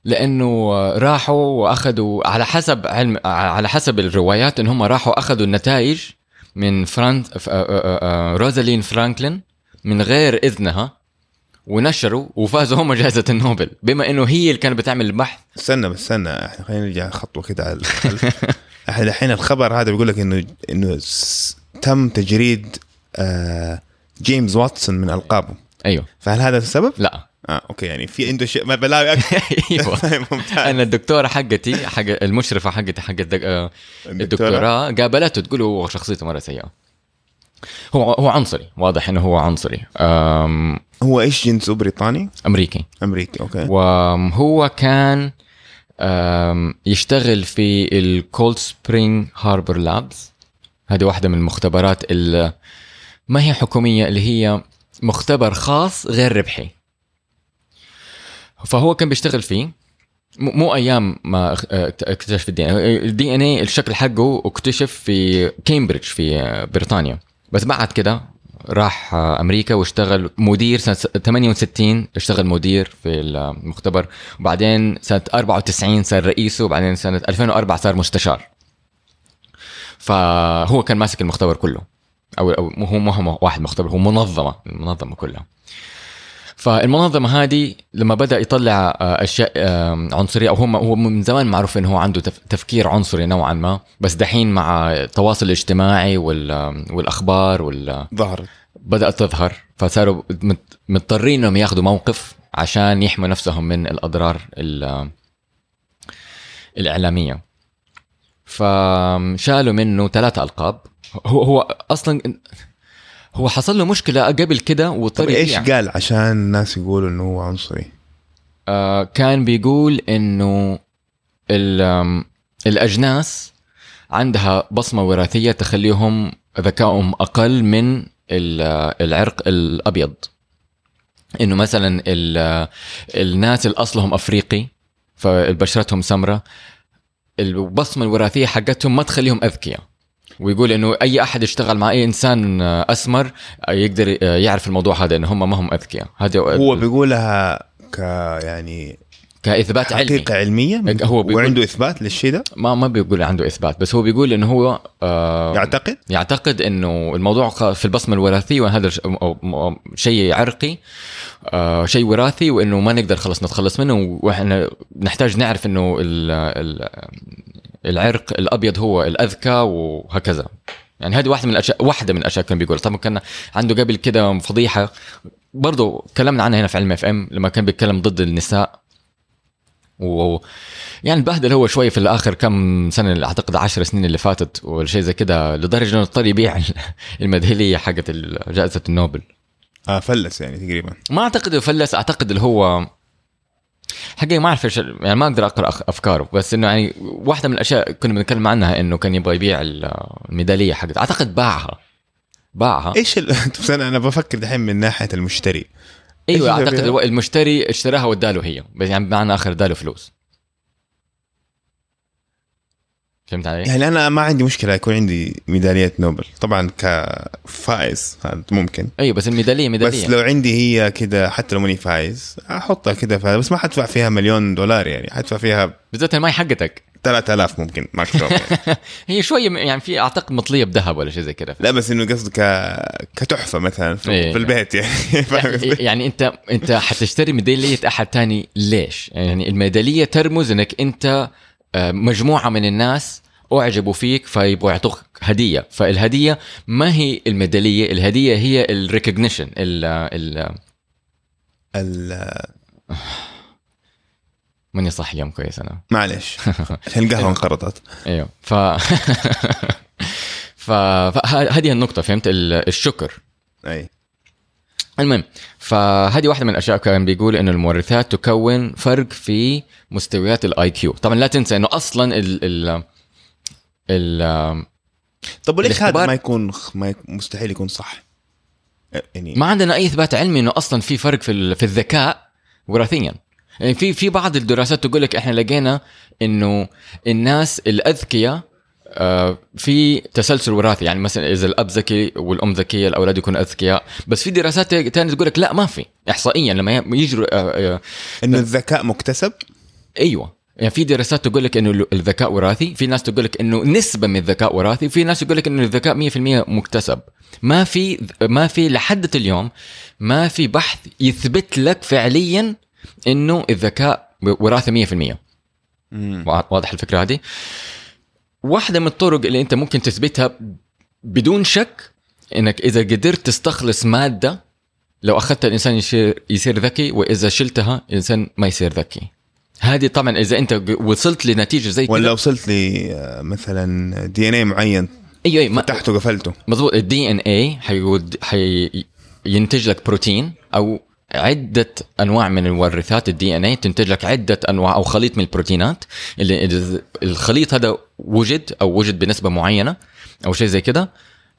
لأنه راحوا وأخذوا على حسب علم على حسب الروايات إن هم راحوا أخذوا النتائج من فرانت آه، آه، آه، روزالين فرانكلين من غير إذنها ونشروا وفازوا هم جائزة النوبل. بما إنه هي اللي كانت بتعمل البحث. استنى بس استنى إحنا خلينا نرجع خطوة كده على إحنا الحين الخبر هذا بيقول لك إنه إنه تم تجريد آه جيمس واتسون من ألقابه. أيوه. فهل هذا السبب؟ لا. آه أوكي يعني في عنده شيء ما بلاوي أكثر. أيوه. ممتاز. أنا الدكتورة حقتي حق المشرفة حقتي حق الدك... آه، الدكتوراه قابلته تقول هو شخصيته مرة سيئة. هو هو عنصري واضح إنه هو عنصري. أم... هو إيش جنسه؟ بريطاني؟ أمريكي. أمريكي أوكي. وهو كان أم... يشتغل في ال Cold Spring Harbor Labs هذه واحدة من المختبرات اللي ما هي حكومية؟ اللي هي مختبر خاص غير ربحي. فهو كان بيشتغل فيه. مو أيام ما اكت- اكتشف ال D N ال DNA الشكل حقه اكتشف في كامبريدج في آه، بريطانيا. بس بعد كده راح آه، أمريكا واشتغل مدير سنة 68 اشتغل مدير في المختبر. وبعدين سنة 94 صار رئيسه وبعدين سنة 2004 صار مستشار. فهو كان ماسك المختبر كله. أو أو مو هو ما هو واحد مختبر هو منظمة المنظمة كلها. فالمنظمة هذه لما بدأ يطلع آه، أشياء عنصرية أو هم هو من زمان معروف إنه هو عنده تف- تفكير عنصري نوعا ما بس دحين مع التواصل الاجتماعي وال- والأخبار وال ظهرت. بدأت تظهر. فصاروا مضطرين إنهم ياخذوا موقف عشان يحموا نفسهم من الأضرار ال- الإعلامية. فشالوا منه ثلاثة ألقاب هو هو أصلا هو حصل له مشكلة قبل كده طيب واضطر إيش يبيع. قال عشان الناس يقولوا إنه هو عنصري؟ آه كان بيقول إنه الأجناس عندها بصمة وراثية تخليهم ذكائهم أقل من ال- العرق الأبيض إنه مثلا آه، الناس اللي اصلهم أفريقي فبشرتهم سمراء البصمة الوراثية حقتهم ما تخليهم أذكياء. ويقول إنه أي أحد يشتغل مع أي إنسان أسمر يقدر يعرف الموضوع هذا إنه هم ما هم أذكياء. هذا هو بيقولها ك يعني كإثبات علمي. حقيقة علمية؟ هو بيقول- وعنده إثبات للشيء ده؟ ما ما بيقول عنده إثبات بس هو بيقول إنه هو آه يعتقد؟ يعتقد إنه الموضوع في البصمة الوراثية وهذا شيء عرقي. آه شيء وراثي وإنه ما نقدر خلص نتخلص منه وإحنا نحتاج نعرف إنه ال ال العرق الأبيض هو الأذكى وهكذا. يعني هذه واحدة من الاشياء واحدة من الأشياء كان بيقول طبعا كان عنده قبل كده فضيحة. برضو تكلمنا عنها هنا في علم إف إم لما كان بيتكلم ضد النساء. و يعني بهدل هو شوي في الآخر كم سنة أعتقد عشر سنين اللي فاتت ولا شيء زي كده لدرجة إنه اضطر يبيع الميداليه حقت جائزة النوبل. آه فلس يعني تقريبا. ما أعتقد إنه فلس أعتقد اللي هو حقيقة ما أعرف إيش يعني ما أقدر أقرأ أفكاره بس إنه يعني واحدة من الأشياء كنا بنتكلم عنها إنه كان يبغى يبيع الميدالية حقته. أعتقد باعها. باعها. إيش ال... أنا بفكر دحين من ناحية المشتري. أيوه أعتقد المشتري اشتراها واداله هي. بس يعني بمعنى آخر اداله فلوس. فهمت علي؟ يعني أنا ما عندي مشكلة يكون عندي ميدالية نوبل طبعا كفائز هذا ممكن أيوه بس الميدالية ميدالية بس لو عندي هي كده حتى لو ماني فايز أحطها كده فهذا بس ما حدفع فيها مليون دولار يعني حدفع فيها بالذات ما هي حقتك 3000 ممكن ماكس يعني. هي شوية يعني في أعتقد مطلية بذهب ولا شيء زي كده لا بس إنه قصدي ك... كتحفة مثلا في, إيه. في البيت يعني قصدي؟ يعني أنت أنت حتشتري ميدالية أحد تاني ليش؟ يعني الميدالية ترمز إنك أنت مجموعة من الناس أعجبوا فيك فيبغوا يعطوك هدية، فالهدية ما هي الميدالية، الهدية هي ال recognition ال ال ال- ماني صح اليوم كويس أنا. معلش القهوة انقرضت. أيوه. ف فهذه النقطة فهمت؟ ال- الشكر. أي. المهم فهذه واحدة من الأشياء كان بيقول إنه المورثات تكون فرق في مستويات ال IQ طبعا لا تنسى إنه أصلا ال ال ال طب وليش هذا ما يكون ما يك- مستحيل يكون صح؟ يعني ما عندنا أي إثبات علمي إنه أصلا في فرق في ال- في الذكاء وراثيا. يعني في في بعض الدراسات تقول لك إحنا لقينا إنه الناس الأذكياء في تسلسل وراثي يعني مثلا إذا الأب ذكي والأم ذكية الأولاد يكونوا أذكياء بس في دراسات ثانية تقول لك لا ما في احصائيا لما يجروا آه، آه، انه الذكاء مكتسب؟ أيوه. يعني في دراسات تقول لك إنه الذكاء وراثي في ناس تقول لك إنه نسبة من الذكاء وراثي في ناس تقول لك إنه الذكاء 100% مكتسب. ما في ما في لحد اليوم ما في بحث يثبت لك فعليا إنه الذكاء وراثي 100% مم. واضح الفكرة هذه؟ واحدة من الطرق اللي انت ممكن تثبتها بدون شك انك إذا قدرت تستخلص مادة لو أخذت الإنسان يصير يصير ذكي وإذا شلتها الإنسان ما يصير ذكي. هذه طبعا إذا أنت وصلت لنتيجة زي ولا كده وصلت لي آه، مثلا DNA معين؟ أيوه أيوه فتحته وقفلته مضبوط ال DNA حيود حي ينتج لك بروتين أو عدة أنواع من الورثات ال DNA تنتج لك عدة أنواع أو خليط من البروتينات اللي إذا الخليط هذا وجد أو وجد بنسبة معينة أو شيء زي كده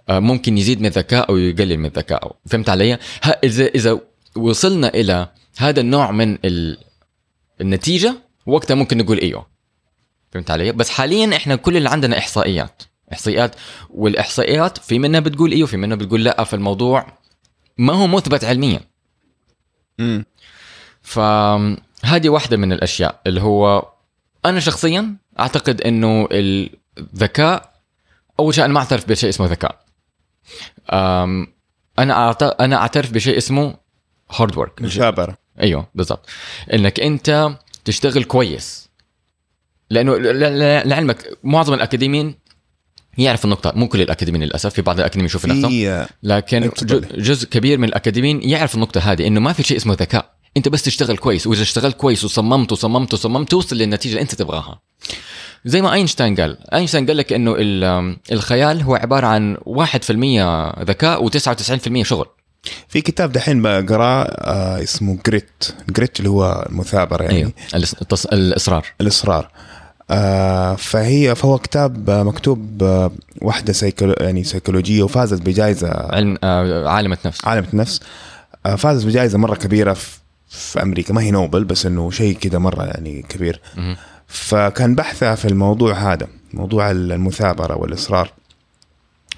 آه، ممكن يزيد من الذكاء أو يقلل من الذكاء فهمت علي؟ إذا إذا وصلنا إلى هذا النوع من ال- النتيجة وقتها ممكن نقول إيوه. فهمت علي؟ بس حاليا إحنا كل اللي عندنا إحصائيات. إحصائيات والإحصائيات في منها بتقول إيوه في منها بتقول لأ. فالموضوع ما هو مثبت علميا. فهذه واحدة من الأشياء اللي هو أنا شخصيا أعتقد إنه الذكاء أول شيء أنا ما أعترف بشيء اسمه ذكاء. أنا أنا أعترف بشيء اسمه hard work مثابره أيوه بالضبط. إنك أنت تشتغل كويس. لأنه ل- ل- لعلمك معظم الأكاديميين يعرف النقطة. مو كل الأكاديميين للأسف في بعض الأكاديميين يشوفوا نفسهم. آه، لكن جزء كبير من الأكاديميين يعرف النقطة هذه إنه ما في شيء اسمه ذكاء. أنت بس تشتغل كويس وإذا اشتغلت كويس وصممت وصممت وصممت توصل للنتيجة اللي أنت تبغاها. زي ما أينشتاين قال. أينشتاين قال لك إنه ال- الخيال هو عبارة عن 1% ذكاء و99% شغل. في كتاب دحين بقرأه آه اسمه grit. grit اللي هو المثابرة يعني. أيوه. التص- الإصرار. آه فهي فهو كتاب آه، مكتوب آه، واحدة سيكولو يعني سيكولوجية وفازت بجائزة علم آه، عالمة نفس عالمة نفس آه، فازت بجائزة مرة كبيرة في, في أمريكا. ما هي نوبل بس إنه شيء كده مرة يعني كبير. فكان بحثها في الموضوع هذا موضوع المثابرة والإصرار.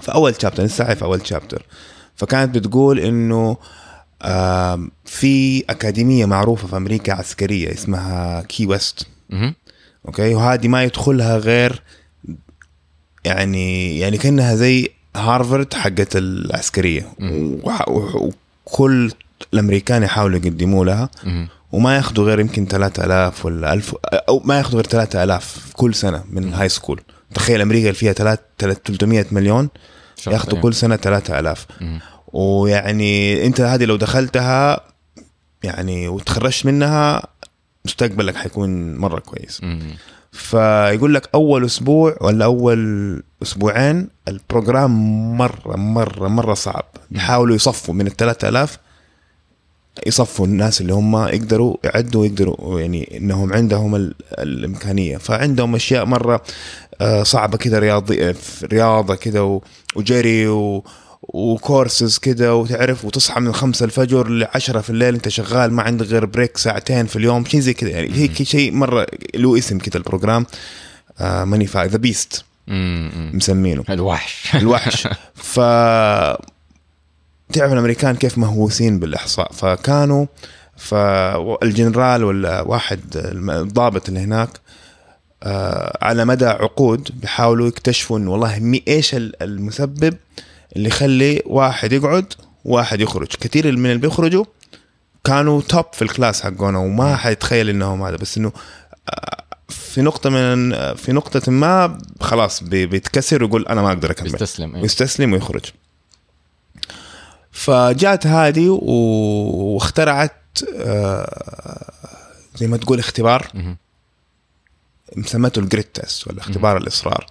فأول chapter لسه في أول chapter فكانت بتقول آم، في أكاديمية معروفة في أمريكا عسكرية اسمها Key West. Okay؟ وهذه ما يدخلها غير يعني يعني كأنها زي هارفرد حقت العسكرية. وكل الأمريكان يحاولوا يقدموا لها. وما ياخذوا غير يمكن 3000 ولا 1000 أو ما ياخذوا غير 3000 كل سنة من ال high school تخيل أمريكا اللي فيها 3 300 مليون ياخذوا. كل سنة 3000 مهم. ويعني أنت هذه لو دخلتها يعني وتخرجت منها مستقبلك حيكون مرة كويس. فيقول لك أول أسبوع ولا أول أسبوعين ال program مرة مرة مرة صعب. يحاولوا يصفوا من ال 3000 يصفوا الناس اللي هم يقدروا يعدوا يقدروا يعني إنهم عندهم ال- الإمكانية. فعندهم أشياء مرة آه، صعبة كده رياضي رياضة كده وجري و وكورسز كده وتعرف وتصحى من خمسة الفجر لعشرة في الليل انت شغال ما عندك غير break ساعتين في اليوم شيء زي كده. يعني هيك شيء مرة له اسم كده ال program آه ماني فا the beast. مسمينه. الوحش. الوحش. ف تعرف الأمريكان كيف مهووسين بالإحصاء؟ فكانوا فالجنرال ولا واحد الضابط اللي هناك آه على مدى عقود بيحاولوا يكتشفوا إنه والله إيش ال- المسبب اللي يخلي واحد يقعد وواحد يخرج. كثير من اللي بيخرجوا كانوا top في ال class حقنا وما حيتخيل إنهم هذا بس إنه آه، في نقطة من في نقطة ما خلاص بي- بيتكسر ويقول أنا ما أقدر أكمل. بيستسلم إيه. ويستسلم ويخرج. فجات هذه واخترعت آه، زي ما تقول اختبار. مسمته الجريت تيست ولا اختبار الإصرار.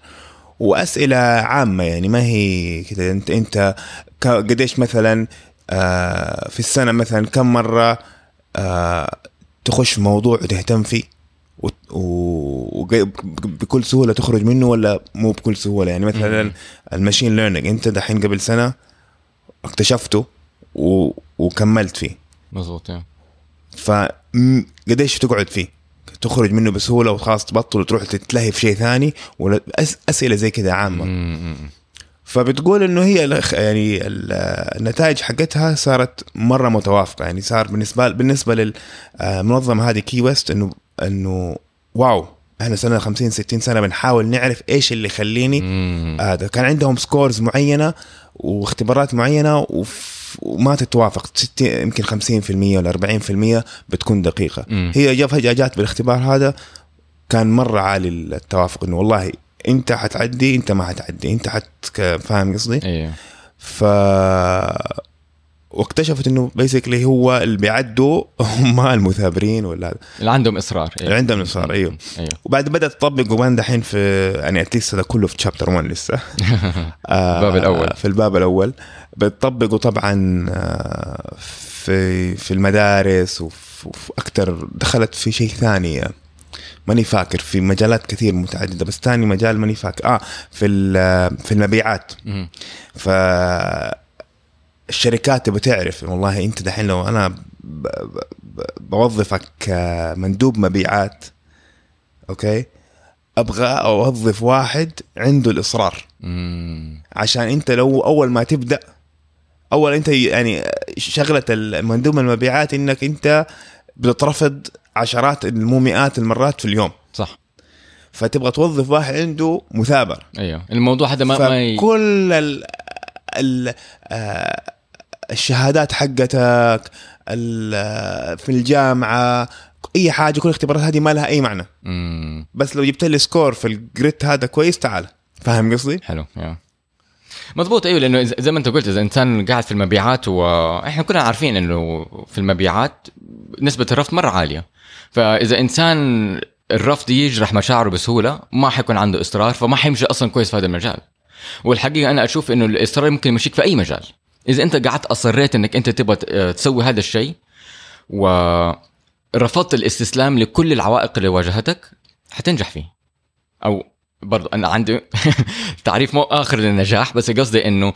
وأسئلة عامة يعني ما هي كذا انت أنت قديش مثلا آه، في السنة مثلا كم مرة آه، تخش في موضوع وتهتم فيه؟ وت- و- وق- بكل سهولة تخرج منه ولا مو بكل سهولة؟ يعني مثلا مم. ال machine learning أنت دحين قبل سنة اكتشفته و... وكملت فيه. مظبوط يعني. فقديش تقعد فيه؟ تخرج منه بسهولة وخلاص تبطل وتروح تتلهي في شيء ثاني ولا. أسئلة زي كذا عامة مم،. فبتقول إنه هي يعني ال- النتائج حقتها صارت مرة متوافقة يعني صار بالنسبة بالنسبة للمنظمه هذه Key West إنه إنه Wow إحنا سنه 50 60 سنة بنحاول نعرف إيش اللي يخليني. هذا كان عندهم scores معينة واختبارات معينة وف... وما تتوافق 60 يمكن 50% ولا 40% بتكون دقيقة مم. هي جا فجاه جات بالاختبار هذا كان مرة عالي التوافق إنه والله أنت حتعدي أنت ما حتعدي أنت حت فاهم قصدي؟ أيوه ف واكتشفت إنه basically هو اللي بيعدوا هم المثابرين ولا هذا. اللي عندهم إصرار اللي عندهم إصرار أيوه أيوه وبعد بدأت تطبق وبان دحين في يعني اتليست هذا كله في شابتر 1 لسه. آه، الباب الأول. في الباب الأول. بتطبقوا طبعا آه، في في المدارس وفي أكثر دخلت في شيء ثاني. آه، ماني فاكر في مجالات كثير متعددة بس ثاني مجال ماني فاكر. آه في في المبيعات. ف الشركات تبغى تعرف والله أنت دحين لو أنا بوظفك كمندوب مبيعات أوكي؟ أبغى أوظف واحد عنده الإصرار. مم. عشان أنت لو أول ما تبدأ أول أنت يعني شغلة المندوب المبيعات إنك أنت بتترفض عشرات مو مئات المرات في اليوم. صح. فتبغى توظف واحد عنده مثابره أيوه. الموضوع هذا ما. فكل ال ال آه، الشهادات حقتك ال- في الجامعة أي حاجة كل الاختبارات هذه ما لها أي معنى. مم. بس لو جبت لي score في ال grit هذا كويس تعال. فاهم قصدي؟ حلو يا. مضبوط أيوه لأنه زي ما أنت قلت إذا إنسان قاعد في المبيعات وإحنا كلنا عارفين إنه في المبيعات نسبة الرفض مرة عالية. فإذا إنسان الرفض يجرح مشاعره بسهولة ما حيكون عنده إصرار فما حيمشي أصلا كويس في هذا المجال. والحقيقة أنا أشوف إنه الإصرار ممكن يمشيك في أي مجال. إذا أنت قعدت أصريت إنك أنت تبغى ت- تسوي هذا الشيء ورفضت الاستسلام لكل العوائق اللي واجهتك حتنجح فيه. أو برضو أنا عندي تعريف مو اخر للنجاح بس قصدي إنه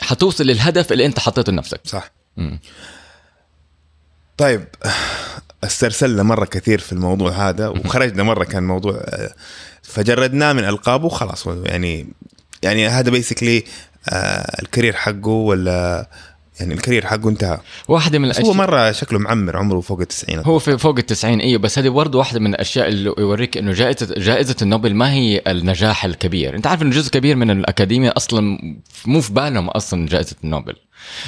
حتوصل للهدف اللي أنت حطيته لنفسك. صح. مم. طيب استرسلنا مرة كثير في الموضوع هذا وخرجنا مرة كان موضوع آه، فجردناه من ألقابه وخلاص يعني يعني هذا basically ال career حقه ولا يعني ال career حقه انتهى؟ واحدة من بس هو الاشياء مرة شكله معمر عمره فوق التسعين. هو في فوق التسعين إيوه بس هذه برضه واحدة من الأشياء اللي يوريك إنه جائزه جائزة النوبل ما هي النجاح الكبير. أنت عارف إنه جزء كبير من الاكاديميا أصلا مو في بالهم أصلا جائزة النوبل.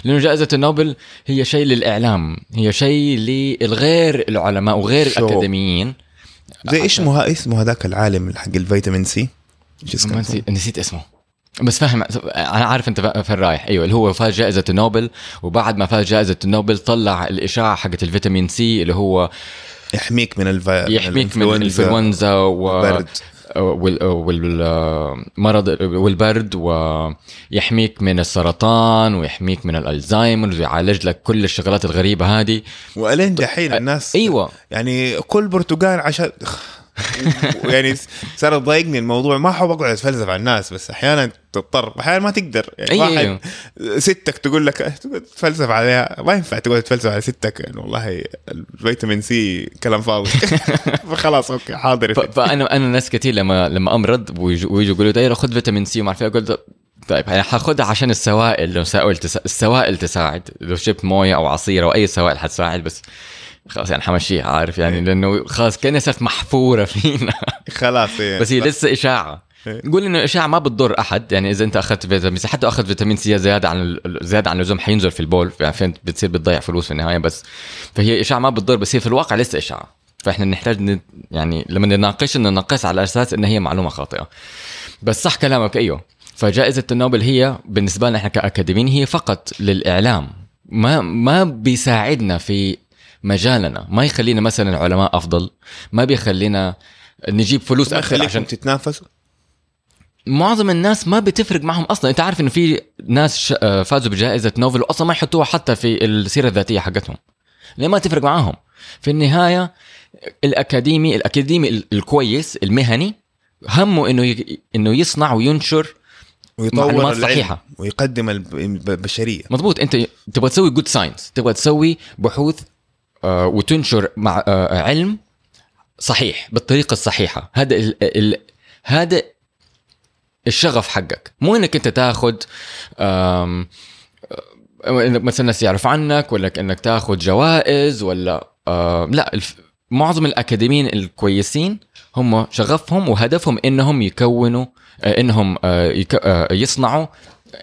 لأنه جائزة النوبل هي شيء للإعلام هي شيء للغير العلماء وغير شو. الأكاديميين. زي إيش اسمه هذاك العالم حق الفيتامين سي نسيت اسمه. بس فاهم أنا عارف أنت فين رايح أيوه اللي هو فاز جائزة النوبل وبعد ما فاز جائزة النوبل طلع الإشاعة حقت الفيتامين سي اللي هو يحميك من الف... يحميك من الإنفلونزا و... برد وال... والمرض والبرد ويحميك من السرطان ويحميك من الالزهايمر ويعالج لك كل الشغلات الغريبة هذه. وألين دحين الناس أيوه. يعني كل برتقال عشان يعني صار تضايقني الموضوع. ما أحب أقعد أتفلسف على الناس بس أحيانا تضطر. أحيانا ما تقدر. يعني أيوة، واحد ستك تقول لك تقعد تتفلسف عليها. ما ينفع تقعد تتفلسف على ستك. يعني والله الفيتامين سي كلام فاضي. فخلاص okay حاضر. فأنا أنا ناس كثير لما لما أمرض ويجوا يقولوا لي خذ فيتامين سي. وما أعرف إيه، أقول طيب أنا حاخذها عشان السوائل. لو سائل. السوائل تساعد. لو شربت موية أو عصير أو أي سوائل حتساعد بس خلاص يعني حمشيها عارف يعني؟ لأنه خلاص كأنها صارت محفورة فينا. خلاص إيه. بس هي لسه إشاعة. إيه. نقول إنه الاشاعه ما بتضر أحد. يعني إذا أنت أخذت فيتامين سي حتى أخذت فيتامين سي زيادة عن زيادة عن اللزوم حينزل في البول. يعني فين بتصير بتضيع فلوس في النهاية بس. فهي إشاعة ما بتضر بس هي في الواقع لسه إشاعة. فإحنا نحتاج ن- يعني لما نناقش نناقش على أساس إن هي معلومة خاطئة. بس صح كلامك أيوه. فجائزة النوبل هي بالنسبة لنا إحنا كأكاديميين هي فقط للإعلام. ما ما بيساعدنا في مجالنا. ما يخلينا مثلا علماء أفضل ما بيخلينا نجيب فلوس أكثر عشان تتنافسوا؟ معظم الناس ما بتفرق معهم أصلا. أنت عارف إنه في ناس آه، فازوا بجائزة نوبل واصلا ما يحطوها حتى في السيرة الذاتية حقتهم. ليه ما تفرق معاهم في النهاية الأكاديمي الأكاديمي ال- الكويس المهني همه إنه ي... إنه يصنع وينشر ويطور صحيحة. ويقدم الب- البشريه مضبوط. أنت تبغى تسوي good science تبغى تسوي بحوث وتنشر مع آه، علم صحيح بالطريقة الصحيحة هذا ال... ال... هذا الشغف حقك مو إنك أنت تاخذ آه، مثلا الناس يعرف عنك ولا إنك تاخذ جوائز ولا آه لا. معظم الأكاديميين الكويسين هم شغفهم وهدفهم إنهم يكونوا آه إنهم آه. آه يصنعوا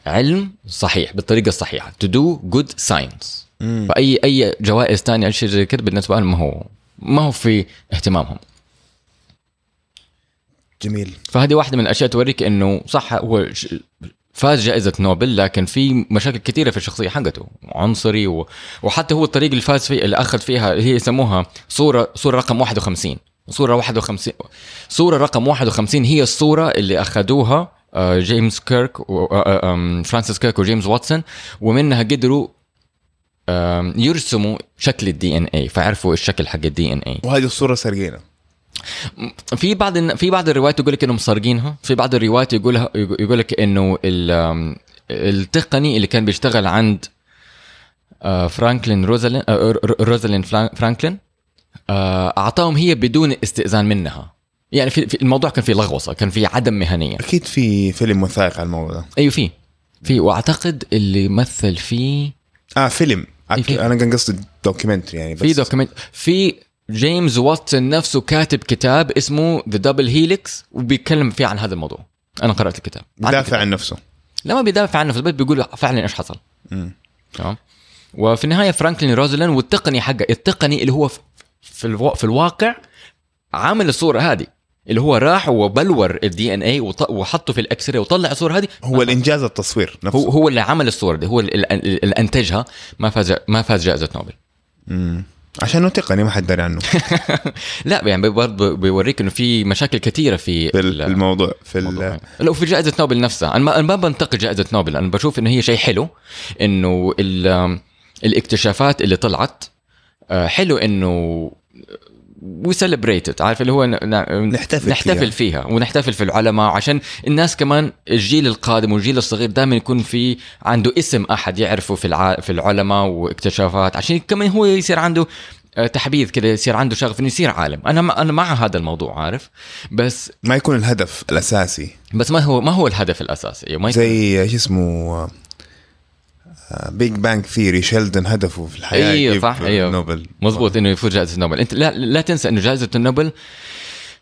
علم صحيح بالطريقة الصحيحة to do good science مم. فاي أي جوائز ثانية أو شيء زي كده بالنسبة لهم ما هو ما هو في اهتمامهم. جميل. فهذه واحدة من الأشياء توريك إنه صح هو فاز جائزة نوبل لكن في مشاكل كثيرة في الشخصية حقته عنصري و... وحتى هو الطريقة اللي فاز فيه اللي أخذ فيها هي يسموها صورة صورة رقم 51 صورة 51 صورة رقم 51 هي الصورة اللي أخذوها آه، جيمس كيرك و- آه، آم، فرانسيس كيرك وجيمس واتسون ومنها قدروا يرسموا شكل ال DNA فعرفوا الشكل حق ال DNA وهذه الصورة سارقينها في بعض في بعض الروايات يقول لك إنهم سارقينها في بعض الروايات يقولها يقول لك إنه التقني اللي كان بيشتغل عند فرانكلين روزالين روزالين فرانكلين أعطاهم هي بدون استئذان منها. يعني في في- الموضوع كان فيه لغوصة كان فيه عدم مهنية. أكيد في فيلم وثائقي على الموضوع ده. أيوه في في وأعتقد اللي مثل فيه آه فيلم. في- أنا كان قصدي documentary يعني بس في document في جيمس واتسون نفسه كاتب كتاب اسمه The Double Helix وبيتكلم فيه عن هذا الموضوع. أنا قرأت الكتاب. يدافع عن نفسه. لا ما بيدافع عنه في البيت بيقول فعلا إيش حصل. تمام؟ وفي النهاية فرانكلين روزلين والتقني حقه التقني اللي هو في- الوا... في الواقع عامل الصورة هذه. اللي هو راح وبلور ال DNA وحطه في ال X-ray وطلع الصورة هذه. هو الإنجاز التصوير نفسه. هو هو اللي عمل الصورة دي. هو اللي أنتجها ما فاز ما فاز جائزة نوبل. مم. عشانه تقني ما حد داري عنه. لا يعني برضه بيوريك إنه في مشاكل كثيرة في في ال- الموضوع في الموضوع. ال- لو في جائزة نوبل نفسها. أنا ما بنتقد جائزة نوبل. أنا بشوف إنه هي شيء حلو إنه ال- الإكتشافات اللي طلعت آه، حلو إنه وسليبريتد عارف اللي هو ن- ن- نحتفل نحتفل فيها. فيها. ونحتفل في العلماء عشان الناس كمان الجيل القادم والجيل الصغير دائما يكون في عنده اسم أحد يعرفه في الع... في العلماء واكتشافات عشان كمان هو يصير عنده آه، تحبيذ كده يصير عنده شغف إنه يصير عالم أنا أنا مع هذا الموضوع عارف بس ما يكون الهدف الأساسي بس ما هو ما هو الهدف الأساسي ما يكون- زي شو اسمه Big Bang Theory شيلدن هدفه في الحياة أيوه صح أيوه. نوبل. مزبوط إنه يفوز جائزة النوبل أنت لا لا تنسى إنه جائزة النوبل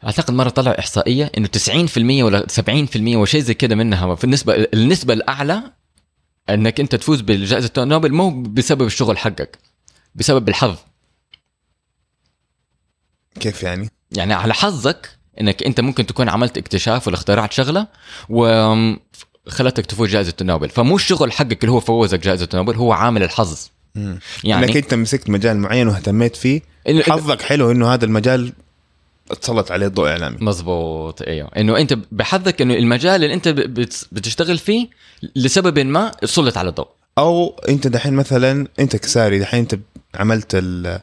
أعتقد مرة طلع إحصائية إنه 90% ولا 70% وشيء زي كده منها. في النسبة النسبة الأعلى إنك أنت تفوز بجائزة النوبل مو بسبب الشغل حقك بسبب الحظ. كيف يعني؟ يعني على حظك إنك أنت ممكن تكون عملت اكتشاف ولا اخترعت شغلة وخلتك تفوز جائزة النوبل. فمو الشغل حقك اللي هو فوزك جائزة النوبل هو عامل الحظ. مم. يعني إنك أنت مسكت مجال معين واهتميت فيه حظك حلو إنه هذا المجال اتسلط عليه الضوء إعلامي. مزبوط إيوه. إنه أنت بحظك إنه المجال اللي أنت بت- بتشتغل فيه لسبب ما سلط على الضوء. أو أنت دحين مثلا أنت كساري دحين أنت عملت ال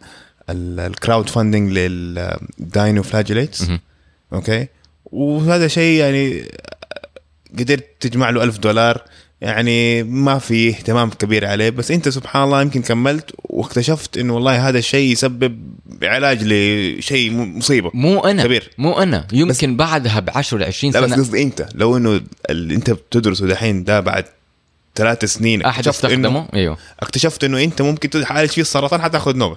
ال crowdfunding لل dinoflagellates مهم. أوكي؟ وهذا شيء يعني قدرت تجمع له ألف دولار يعني ما في اهتمام كبير عليه بس أنت سبحان الله يمكن كملت واكتشفت إنه والله هذا الشيء يسبب علاج لشيء مصيبة مو أنا كبير. مو أنا. يمكن بعدها ب 10 ل 20 لا بس سنة. قصدي أنت لو إنه اللي أنت بتدرسه دحين ده بعد ثلاث سنين أحد استخدمه؟ أيوه. اكتشفت إنه أنت ممكن تعالج فيه السرطان حتاخذ نوبل.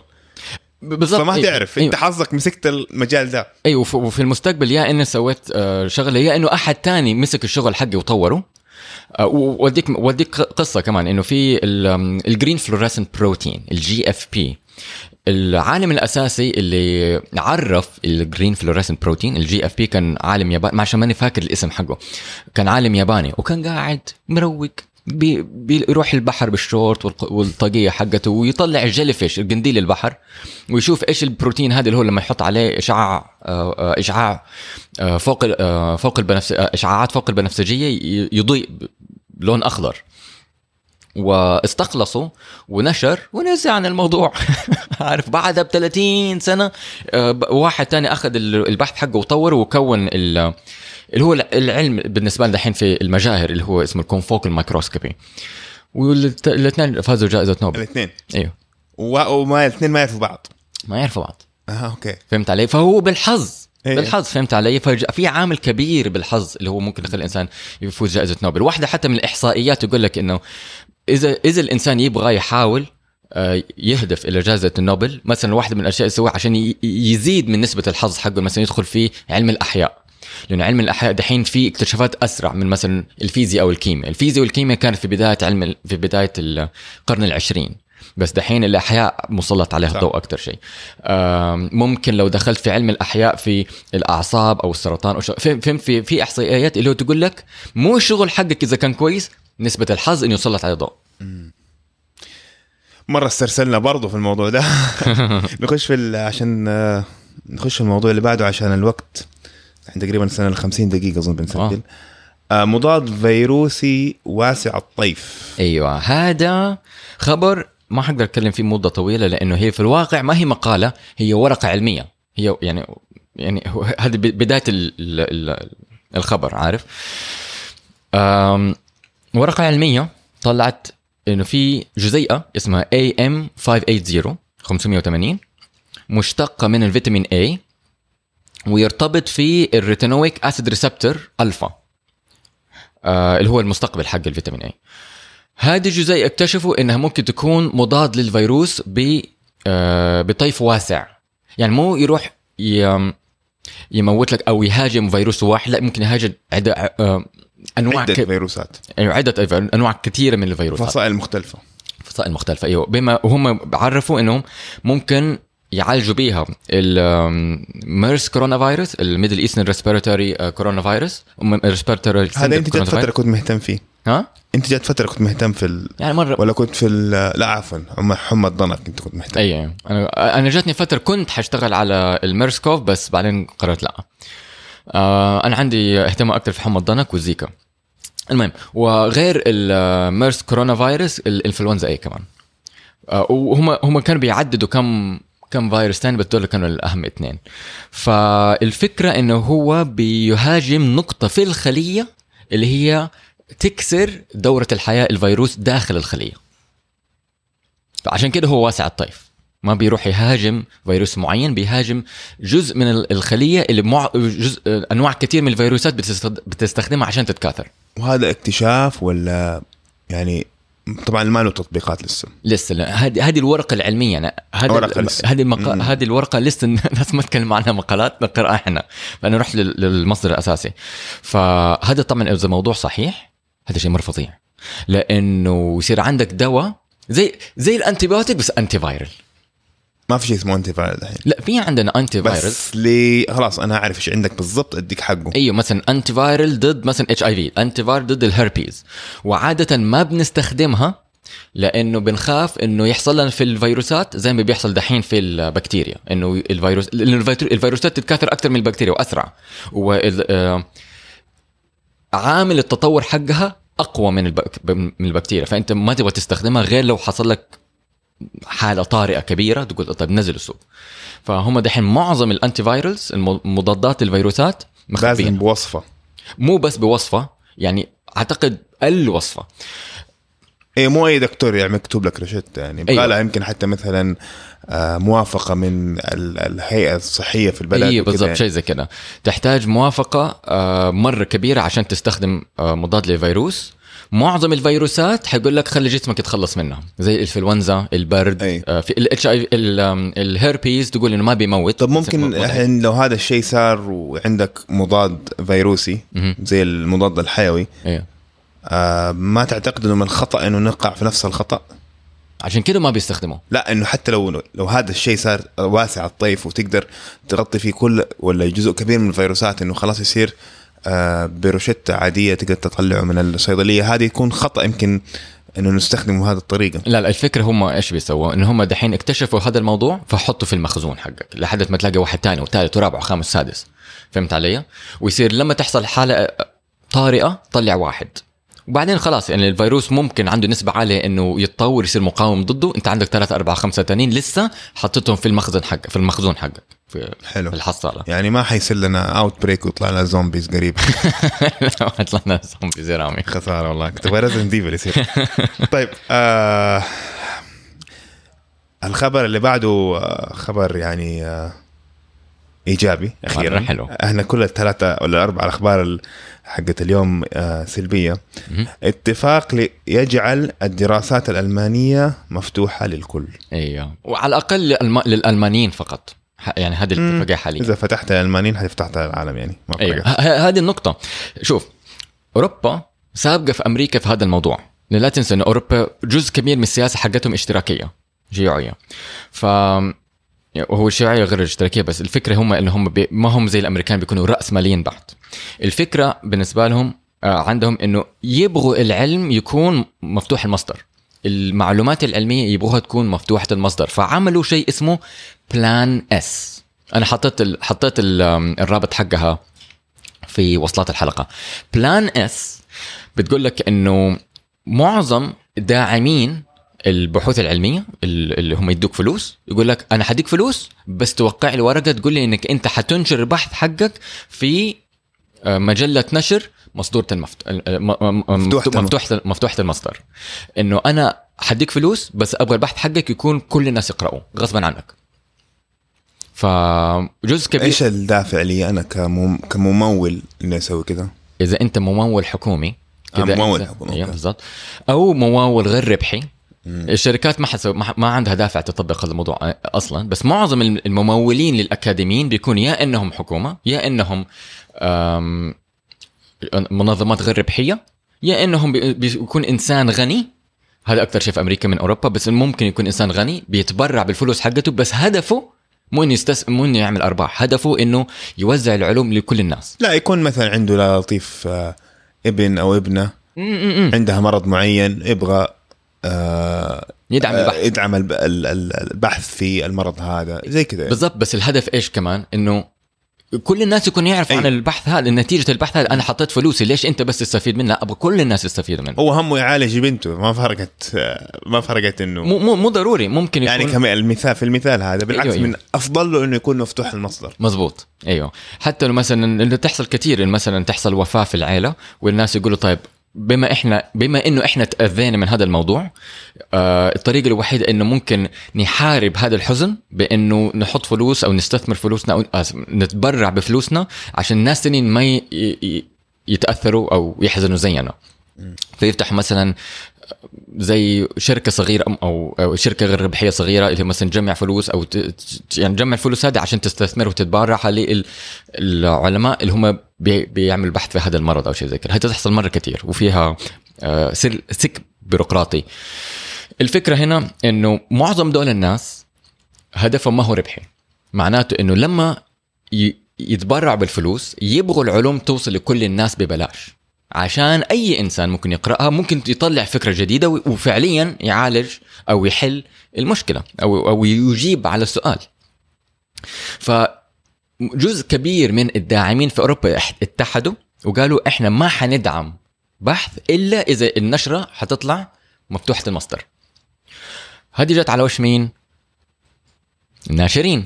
بالضبط فما أيوة. تعرف أيوة. أنت حظك مسكت المجال ده أيوه وف- وفي المستقبل يا إني سويت آه، شغلة يا إنه أحد تاني مسك الشغل حقي وطوره آه، ووديك وديك قصة كمان إنه في ال green fluorescent protein ال GFP العالم الأساسي اللي عرف ال green fluorescent protein ال GFP كان عالم ياباني ما عشان ماني فاكر الاسم حقه كان عالم ياباني وكان قاعد مروق بي بيروح البحر بالشورت والطاقية حقته ويطلع ال jellyfish القنديل البحر ويشوف إيش البروتين هذا اللي هو لما يحط عليه إشعاع آه، إشعاع آه، فوق آه، فوق البنفس إشعاعات فوق البنفسجية يضيء بلون أخضر. واستخلصوا ونشر ونسي عن الموضوع. عارف بعدها ب 30 سنة آه، واحد تاني أخذ ال- البحث حقه وطور وكون ال- اللي هو العلم بالنسبة لنا الحين في المجاهر اللي هو اسمه ال confocal microscopy والاثنين فازوا جائزة نوبل. الاثنين. إيوه. و- وما الاثنين ما يعرفوا بعض. ما يعرفوا بعض. آه أوكي. فهمت علي؟ فهو بالحظ إيه. بالحظ فهمت علي؟ ففي عامل كبير بالحظ اللي هو ممكن يخلي الإنسان يفوز جائزة نوبل. واحدة حتى من الإحصائيات يقول لك إنه اذا إذا الإنسان يبغى يحاول آه، يهدف إلى جائزة النوبل مثلا واحدة من الأشياء اللي يسويها عشان يزيد من نسبة الحظ حقه مثلا يدخل في علم الأحياء. لأنه علم الأحياء دحين في اكتشافات أسرع من مثلا الفيزياء أو الكيمياء، الفيزياء والكيمياء كانت في بداية علم في بداية القرن العشرين. بس دحين الأحياء مسلط عليها. الضوء أكثر شيء. ممكن لو دخلت في علم الأحياء في الأعصاب أو السرطان أو فهم في في إحصائيات اللي هو تقول لك مو الشغل حقك إذا كان كويس نسبة الحظ انه يسلط عليه ضوء. مرة استرسلنا برضو في الموضوع ده. نخش في عشان آه، نخش في الموضوع اللي بعده عشان الوقت. إحنا تقريبا سنة ال 50 دقيقة أظن بنسجل. آه. مضاد فيروسي واسع الطيف. أيوه. هذا خبر ما حقدر أتكلم فيه مدة طويلة لأنه هي في الواقع ما هي مقالة هي ورقة علمية. هي يعني يعني هذه بداية ال ال ال الخبر عارف؟ ورقة علمية طلعت إنه في جزيئة اسمها AM 580 580 مشتقة من الفيتامين A ويرتبط في ال retinoic acid receptor alpha آه اللي هو المستقبل حق الفيتامين A. هذه الجزيئة اكتشفوا إنها ممكن تكون مضاد للفيروس ب آه، بطيف واسع. يعني مو يروح يموت لك أو يهاجم فيروس واحد لا ممكن يهاجم آه، أنواع عدة ك... فيروسات. أيوة، عدة أنواع كثيرة من الفيروسات. فصائل مختلفة. فصائل مختلفة أيوه. بما وهم عرفوا إنهم ممكن يعالجوا بيها ال MERS coronavirus ال Middle Eastern respiratory coronavirus respiratory هذا أنت جات فترة كنت مهتم فيه. ها؟ أنت جات فترة كنت مهتم في ال... يعني مرة. ولا كنت في ال... لا عفوا حمى حمى الضنك أنت كنت مهتم. اي أنا أنا جاتني فترة كنت حاشتغل على ال MERS-CoV بس بعدين قررت لا. آه أنا عندي اهتمام أكثر في حمى الضنك والزيكا. المهم وغير الميرس كورونا فيروس الإنفلونزا اي كمان؟ آه وهم هم كانوا بيعددوا كم كم فيروس ثاني بس دول كانوا الأهم اثنين فالفكرة إنه هو بيهاجم نقطة في الخلية اللي هي تكسر دورة الحياة الفيروس داخل الخلية. فعشان كده هو واسع الطيف ما بيروح يهاجم فيروس معين بيهاجم جزء من ال- الخلية اللي مع جزء أنواع كثير من الفيروسات بتستخد- بتستخدمها عشان تتكاثر. وهذا اكتشاف ولا يعني طبعا ما له تطبيقات لسه. لسه هذه هذه الورقة العلمية. أنا هذه. هذه المقا... هذه الورقة لسه الناس ما تكلم عنها مقالات نقراها إحنا. فأنا رحت لل- للمصدر الأساسي. فهذا طبعا إذا موضوع صحيح هذا شيء مره فظيع. لأنه يصير عندك دواء زي زي ال antibiotic بس antiviral ما في شيء اسمه antiviral الحين. لا في عندنا antiviral بس لي خلاص أنا أعرف إيش عندك بالضبط أديك حقه. أيوه مثلا antiviral ضد مثلا HIV antiviral ضد الهربيز وعاده ما بنستخدمها لأنه بنخاف إنه يحصل لنا في الفيروسات زي ما بيحصل دحين في البكتيريا. إنه الفيروس لأنه الفيروسات تتكاثر أكثر من البكتيريا وأسرع. وال آه، عامل التطور حقها أقوى من البك... من البكتيريا. فأنت ما تبغى تستخدمها غير لو حصل لك حالة طارئة كبيرة تقول طيب نزل السوق. فهم دحين معظم ال antivirals المضادات الفيروسات لازم مخبيين بوصفة. مو بس بوصفة يعني أعتقد الوصفة. اي مو أي دكتور يعني مكتوب لك روشته يعني. أيوة. يبغى لها يمكن حتى مثلا آه، موافقة من ال- الهيئة الصحية في البلد اي وكده. بالضبط يعني. شيء زي كده. تحتاج موافقة آه، مرة كبيرة عشان تستخدم آه، مضاد للفيروس معظم الفيروسات حيقول لك خلي جسمك يتخلص منها. زي الإنفلونزا البرد أي. آه، في ال HI ال herpes تقول إنه ما بيموت. طب ممكن الحين لو هذا الشيء صار وعندك مضاد فيروسي. زي المضاد الحيوي أيوه آه ما تعتقد إنه من الخطأ إنه نقع في نفس الخطأ؟ عشان كده ما بيستخدموا لا إنه حتى لو لو هذا الشيء صار واسع الطيف وتقدر تغطي فيه كل ولا جزء كبير من الفيروسات إنه خلاص يصير آه، بروشتة عادية تقدر تطلعه من الصيدلية. هذه يكون خطأ يمكن إنه نستخدمه بهذه الطريقة. لا لا الفكرة هم إيش بيسووا؟ ان هم دحين اكتشفوا هذا الموضوع فحطوا في المخزون حقك لحد ما تلاقي واحد تاني وثالث ورابع وخامس سادس. فهمت علي؟ ويصير لما تحصل حالة طارئة طلع واحد. وبعدين خلاص يعني الفيروس ممكن عنده نسبة عالية إنه يتطور يصير مقاوم ضده، أنت عندك ثلاثة أربعة خمسة تانيين لسه حطيتهم في المخزن حقك في المخزون حقك في حلو. في الحصالة. يعني ما حيصير لنا outbreak ويطلع لنا zombies قريب. طلعنا زومبي زي رامي. خسارة والله. كنت Resident Evil يصير. طيب آه الخبر اللي بعده آه خبر يعني آه إيجابي. أخيرا مرة. حلو. إحنا كل الثلاثة ولا الاربع الأخبار ال- حقت اليوم آه سلبية. مهم. اتفاق يجعل الدراسات الألمانية مفتوحة للكل. أيوه. وعلى الأقل. للألمانيين فقط. يعني هذه الاتفاقية حاليا. إذا فتحت الألمانيين حتفتح العالم يعني ما ه- هذه النقطة. شوف أوروبا سابقة في أمريكا في هذا الموضوع. لا تنسى إن أوروبا جزء كبير من السياسة حقتهم اشتراكية شيوعية ف وهو الشيوعية غير الاشتراكية بس الفكرة هم ان هم بي... ما هم زي الأمريكان بيكونوا رأس ماليين بحت الفكرة بالنسبة لهم آه، عندهم إنه يبغوا العلم يكون مفتوح المصدر. المعلومات العلمية يبغوها تكون مفتوحة المصدر. فعملوا شيء اسمه Plan S أنا حطيت ال... حطيت ال... الرابط حقها في وصلات الحلقة. Plan S بتقول لك إنه معظم داعمين البحوث العلمية ال- اللي هم يدوك فلوس يقول لك أنا حديك فلوس بس توقع لي ورقة تقول لي إنك أنت حتنشر البحث حقك في آه، مجلة نشر مصدورة المفت... آه، م- م- مفتوحة الم- مفتوحة مفتوحة المصدر إنه أنا حديك فلوس بس أبغى البحث حقك يكون كل الناس يقرأوه غصبا عنك فجزء كبير إيش الدافع لي أنا كمم... كممول إني أسوي كذا؟ إذا أنت ممول حكومي آه، كده ممول حكومي، أوكي. بالضبط أو ممول غير ربحي الشركات ما حتسوي ما عندها دافع تطبق هذا الموضوع أصلا. بس معظم الممولين للأكاديميين بيكون يا إنهم حكومة يا إنهم منظمات غير ربحية يا إنهم بي- بيكون إنسان غني. هذا أكثر شيء في أمريكا من أوروبا بس ممكن يكون إنسان غني بيتبرع بالفلوس حقته بس هدفه مو إنه يستس مو إنه يعمل أرباح هدفه إنه يوزع العلوم لكل الناس. لا يكون مثلا عنده لطيف آه، ابن أو ابنة. عندها مرض معين يبغى آه، يدعم آه، البحث. يدعم الب- ال- ال- البحث في المرض هذا زي كذا. بالضبط بس الهدف إيش كمان؟ إنه كل الناس يكونوا يعرفوا أي. عن البحث هذا نتيجة البحث هذا أنا حطيت فلوسي ليش أنت بس تستفيد منها أبغى كل الناس يستفيدوا منه. هو همه يعالج بنته ما فرقت آه، ما فرقت إنه مو مو مو ضروري ممكن يكون يعني كمان المثال في المثال هذا بالعكس أيوة، أيوة. من أفضل له إنه يكون مفتوح المصدر. مزبوط أيوه. حتى لو مثلا اللي تحصل كثير مثلا تحصل وفاة في العيلة والناس يقولوا طيب بما إحنا بما إنه إحنا تأذينا من هذا الموضوع آه الطريقة الوحيدة إنه ممكن نحارب هذا الحزن بإنه نحط فلوس أو نستثمر فلوسنا أو آسف، نتبرع بفلوسنا عشان الناس تانيين ما يتأثروا أو يحزنوا زينا. فيفتح مثلا زي شركة صغيرة أو شركة غير ربحية صغيرة اللي مثلا تجمع فلوس أو يعني تجمع الفلوس هذه عشان تستثمر وتتبرع للعلماء اللي هم بي- بيعملوا بحث في هذا المرض أو شيء زي كذا تحصل مرة كثير وفيها آه، سك بيروقراطي. الفكرة هنا إنه معظم دول الناس هدفهم ما هو ربحي. معناته إنه لما ي- يتبرعوا بالفلوس يبغوا العلوم توصل لكل الناس ببلاش. عشان أي إنسان ممكن يقرأها ممكن يطلع فكرة جديدة وفعليا يعالج أو يحل المشكلة أو أو يجيب على السؤال. فجزء كبير من الداعمين في أوروبا اتحدوا وقالوا إحنا ما حندعم بحث إلا إذا النشرة حتطلع مفتوحة المصدر. هذه جت على وش مين؟ الناشرين.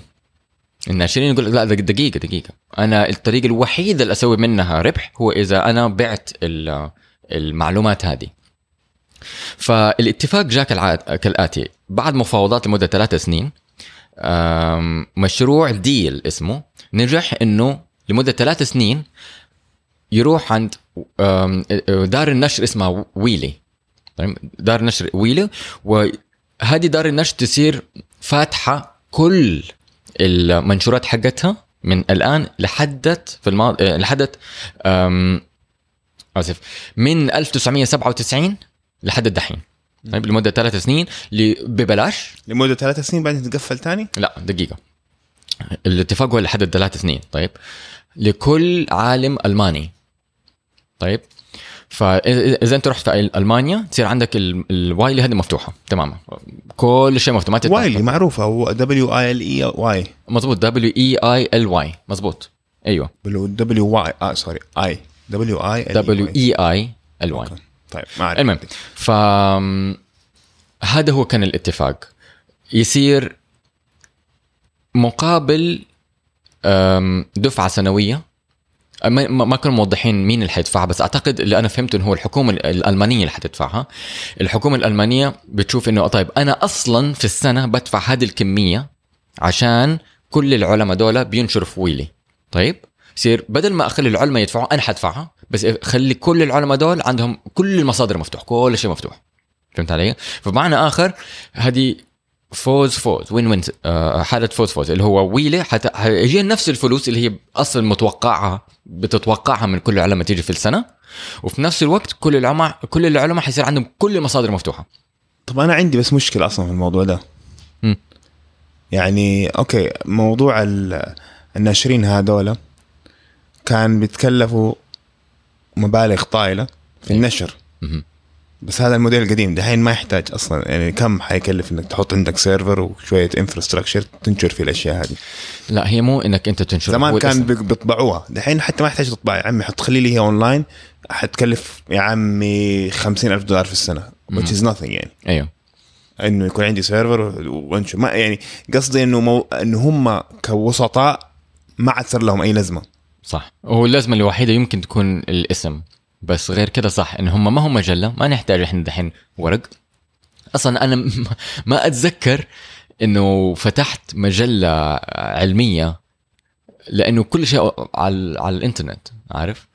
الناشرين يقول لك لا دق- دقيقة دقيقة. أنا الطريقة الوحيدة اللي أسوي منها ربح هو إذا أنا بعت ال- المعلومات هذه. فالاتفاق جاء كالآتي. بعد مفاوضات لمدة ثلاثة سنين مشروع ديل اسمه نجح إنه لمدة ثلاث سنين يروح عند دار النشر اسمها ويلي. دار نشر ويلي وهذه دار النشر تصير فاتحة كل المنشورات حقتها من الآن لحدت في الماضي لحدت آم، آسف من 1997 لحد الدحين طيب لمدة ثلاث سنين ببلاش. لمدة ثلاث سنين بعدين تقفل تاني لا دقيقة. الاتفاق هو لحد ثلاث سنين. طيب لكل عالم ألماني. طيب فإذا أنت رحت في ألمانيا تصير عندك ال- الوايلي هذه مفتوحة تماما. كل شيء مفتوح ما تدفع Wiley معروفة. هو دبليو اي ال اي واي مزبوط دبليو اي اي ال واي مزبوط أيوه. دبليو واي آه سوري اي دبليو اي دبليو اي اي ال واي طيب ما أعرف. المهم ف هذا هو كان الاتفاق. يصير مقابل دفعة سنوية ما ما- ما كانوا موضحين مين اللي حيدفعها بس أعتقد اللي أنا فهمته إنه هو الحكومة الألمانية اللي حتدفعها. الحكومة الألمانية بتشوف إنه طيب أنا أصلا في السنة بدفع هذه الكمية عشان كل العلماء دول بينشروا في ويلي طيب يصير بدل ما أخلي العلماء يدفعوا أنا حدفعها بس خلي كل العلماء دول عندهم كل المصادر مفتوح كل شيء مفتوح. فهمت علي؟ فبمعنى آخر هذه فوز فوز وين وين آه، حالة فوز فوز اللي هو ويلي حت... حيجي نفس الفلوس اللي هي أصلا متوقعها بتتوقعها من كل العلماء تيجي في السنة وفي نفس الوقت كل العلماء كل العلماء حيصير عندهم كل المصادر مفتوحة طب أنا عندي بس مشكلة أصلا في الموضوع ده مم. يعني أوكي موضوع ال- الناشرين هذولا كان بيتكلفوا مبالغ طايلة في النشر مهم. بس هذا الموديل القديم دحين ما يحتاج أصلا. يعني كم حيكلف إنك تحط عندك server وشوية infrastructure تنشر في الأشياء هذه؟ لا هي مو إنك أنت تنشر. زمان كان بيطبعوها. دحين حتى ما يحتاج تطبع. يا عمي حط خلي لي هي اونلاين حتكلف يا عمي خمسين ألف دولار في السنة which is nothing يعني. أيوه. إنه يكون عندي سيرفر وانشر. ما يعني قصدي إنه مو إنه هم كوسطاء ما عاد صار لهم أي لازمة. صح. هو اللازمة الوحيدة يمكن تكون الاسم. بس غير كده صح إن هم ما هم مجله ما نحتاج إحنا دحين ورق. أصلا أنا ما أتذكر إنه فتحت مجلة علمية لأنه كل شيء على على الإنترنت عارف؟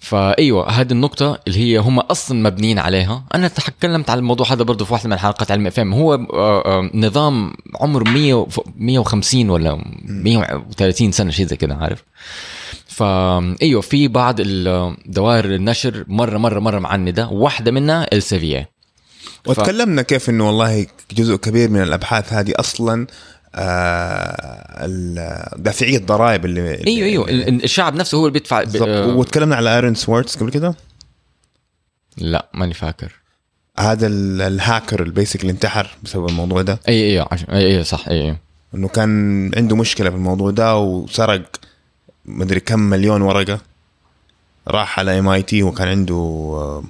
فأيوة هذه النقطة اللي هي هم أصلا مبنيين عليها، أنا تكلمت على الموضوع هذا برضه في واحدة من حلقات علم فهم هو آه، آه، نظام عمره 100 و- 150 ولا 130 سنة شيء زي كده عارف؟ فا إيوه في بعض ال- دوائر النشر مرة مرة مرة معندة. واحدة منها السيفيا وتكلمنا كيف إنه والله جزء كبير من الأبحاث هذه أصلا آه دافعية الضرائب اللي إيوه إيوه ال- ال- الشعب نفسه هو اللي بيدفع ب... آه، وتكلمنا على Aaron Swartz قبل كده؟ لا ماني فاكر. هذا ال- ال hacker ال basic اللي انتحر بسبب الموضوع ده؟ اي اي عش... اي اي صح اي اي إنه كان عنده مشكلة في الموضوع ده وسرق مدري كم مليون ورقة راح على MIT وكان عنده آه،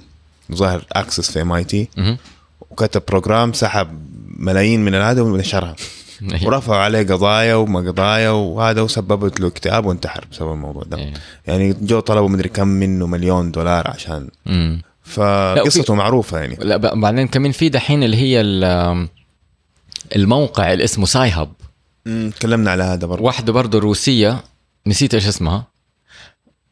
ظاهر access في MIT. وكتب program سحب ملايين من هذا ونشرها أي. ورفعوا عليه قضايا وما قضايا وهذا وسببت له اكتئاب وانتحر بسبب الموضوع ده أي. يعني جو طلبوا مدري كم منه مليون دولار عشان. فقصته معروفة يعني لا بعدين كمان في دحين اللي هي ال- الموقع اللي اسمه Sci-Hub تكلمنا على هذا برضه واحدة برضه روسية نسيت إيش اسمها.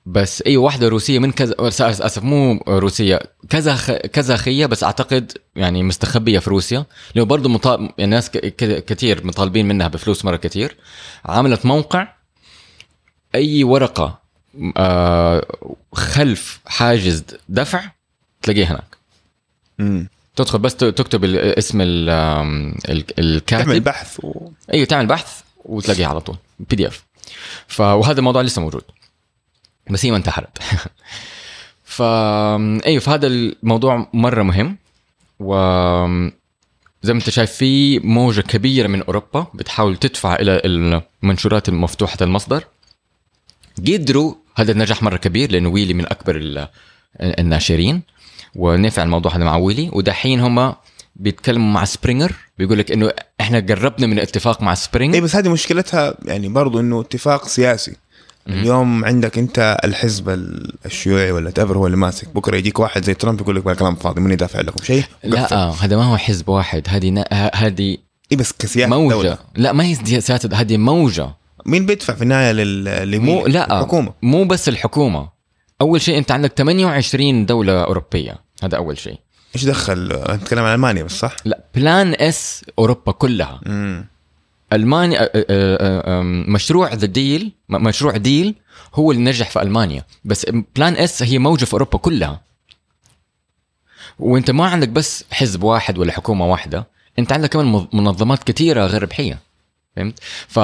بس أي واحدة روسية من كذا أسف مو روسية كذا خ... كازاخيه بس أعتقد يعني مستخبية في روسيا. لأنه برضه مطالب يعني ناس كثير مطالبين منها بفلوس مرة كثير. عملت موقع أي ورقة آه خلف حاجز دفع تلاقيه هناك. مم. تدخل بس تكتب اسم ال... آم، ال- الكاتب. تعمل بحث و... أيوه تعمل بحث وتلاقيه على طول بي دي اف ف وهذا الموضوع لسه موجود. بس هي ما انتحرت. ف أيوه فهذا الموضوع مرة مهم. و زي ما انت شايف في موجة كبيرة من أوروبا بتحاول تدفع إلى المنشورات المفتوحة المصدر. قدروا هذا النجاح مرة كبير لأنه Wiley من أكبر ال- الناشرين. ونفع الموضوع هذا مع Wiley. ودحين هم بيتكلموا مع Springer بيقول لك إنه إحنا قربنا من اتفاق مع Springer. اي بس هذه مشكلتها يعني برضو إنه اتفاق سياسي. اليوم عندك أنت الحزب ال- الشيوعي ولا تفر هو اللي ماسك بكرة يجيك واحد زي ترامب يقول لك كلام فاضي من يدافع لكم شيء لا آه هذا ما هو حزب واحد هذه هذه اي بس كسياسة موجة. دولة. لا ما هي سياسة هذه موجة. مين بيدفع في النهاية لل مو لا الحكومة. مو بس الحكومة. أول شيء أنت عندك 28 دولة أوروبية هذا أول شيء. إيش دخل؟ نتكلم عن ألمانيا بس صح؟ لا Plan S أوروبا كلها. امم ألمانيا مشروع the DEAL مشروع DEAL هو اللي نجح في ألمانيا. بس Plan S هي موجة في أوروبا كلها. وأنت ما عندك بس حزب واحد ولا حكومة واحدة أنت عندك كمان منظمات كثيرة غير ربحية. فهمت؟ ف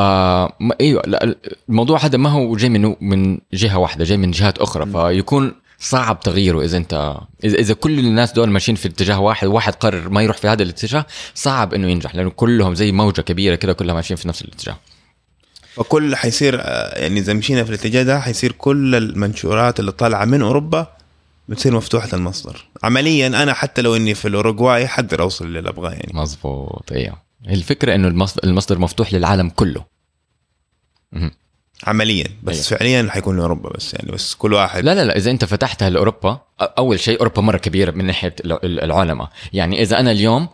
إيوه الموضوع هذا ما هو جاي من من جهة واحدة جاي من جهات أخرى. فيكون صعب تغييره إذا انت اذا كل الناس دول ماشيين في اتجاه واحد وواحد قرر ما يروح في هذا الاتجاه صعب إنه ينجح لأنه كلهم زي موجة كبيرة كده كلها ماشيين في نفس الاتجاه. فكل حيصير آه، يعني إذا مشينا في الاتجاه ده حيصير كل المنشورات اللي طالعة من أوروبا بتصير مفتوحة المصدر عمليا أنا حتى لو إني في الأوروغواي حقدر أوصل اللي أبغاه يعني. مزبوط أيوه الفكرة إنه المصدر, المصدر مفتوح للعالم كله. عمليا بس أيوة. فعليا حيكون لأوروبا بس يعني بس كل واحد لا لا لا إذا أنت فتحتها لأوروبا أول شيء أوروبا مرة كبيرة من ناحية ال- ال- العلماء يعني إذا أنا اليوم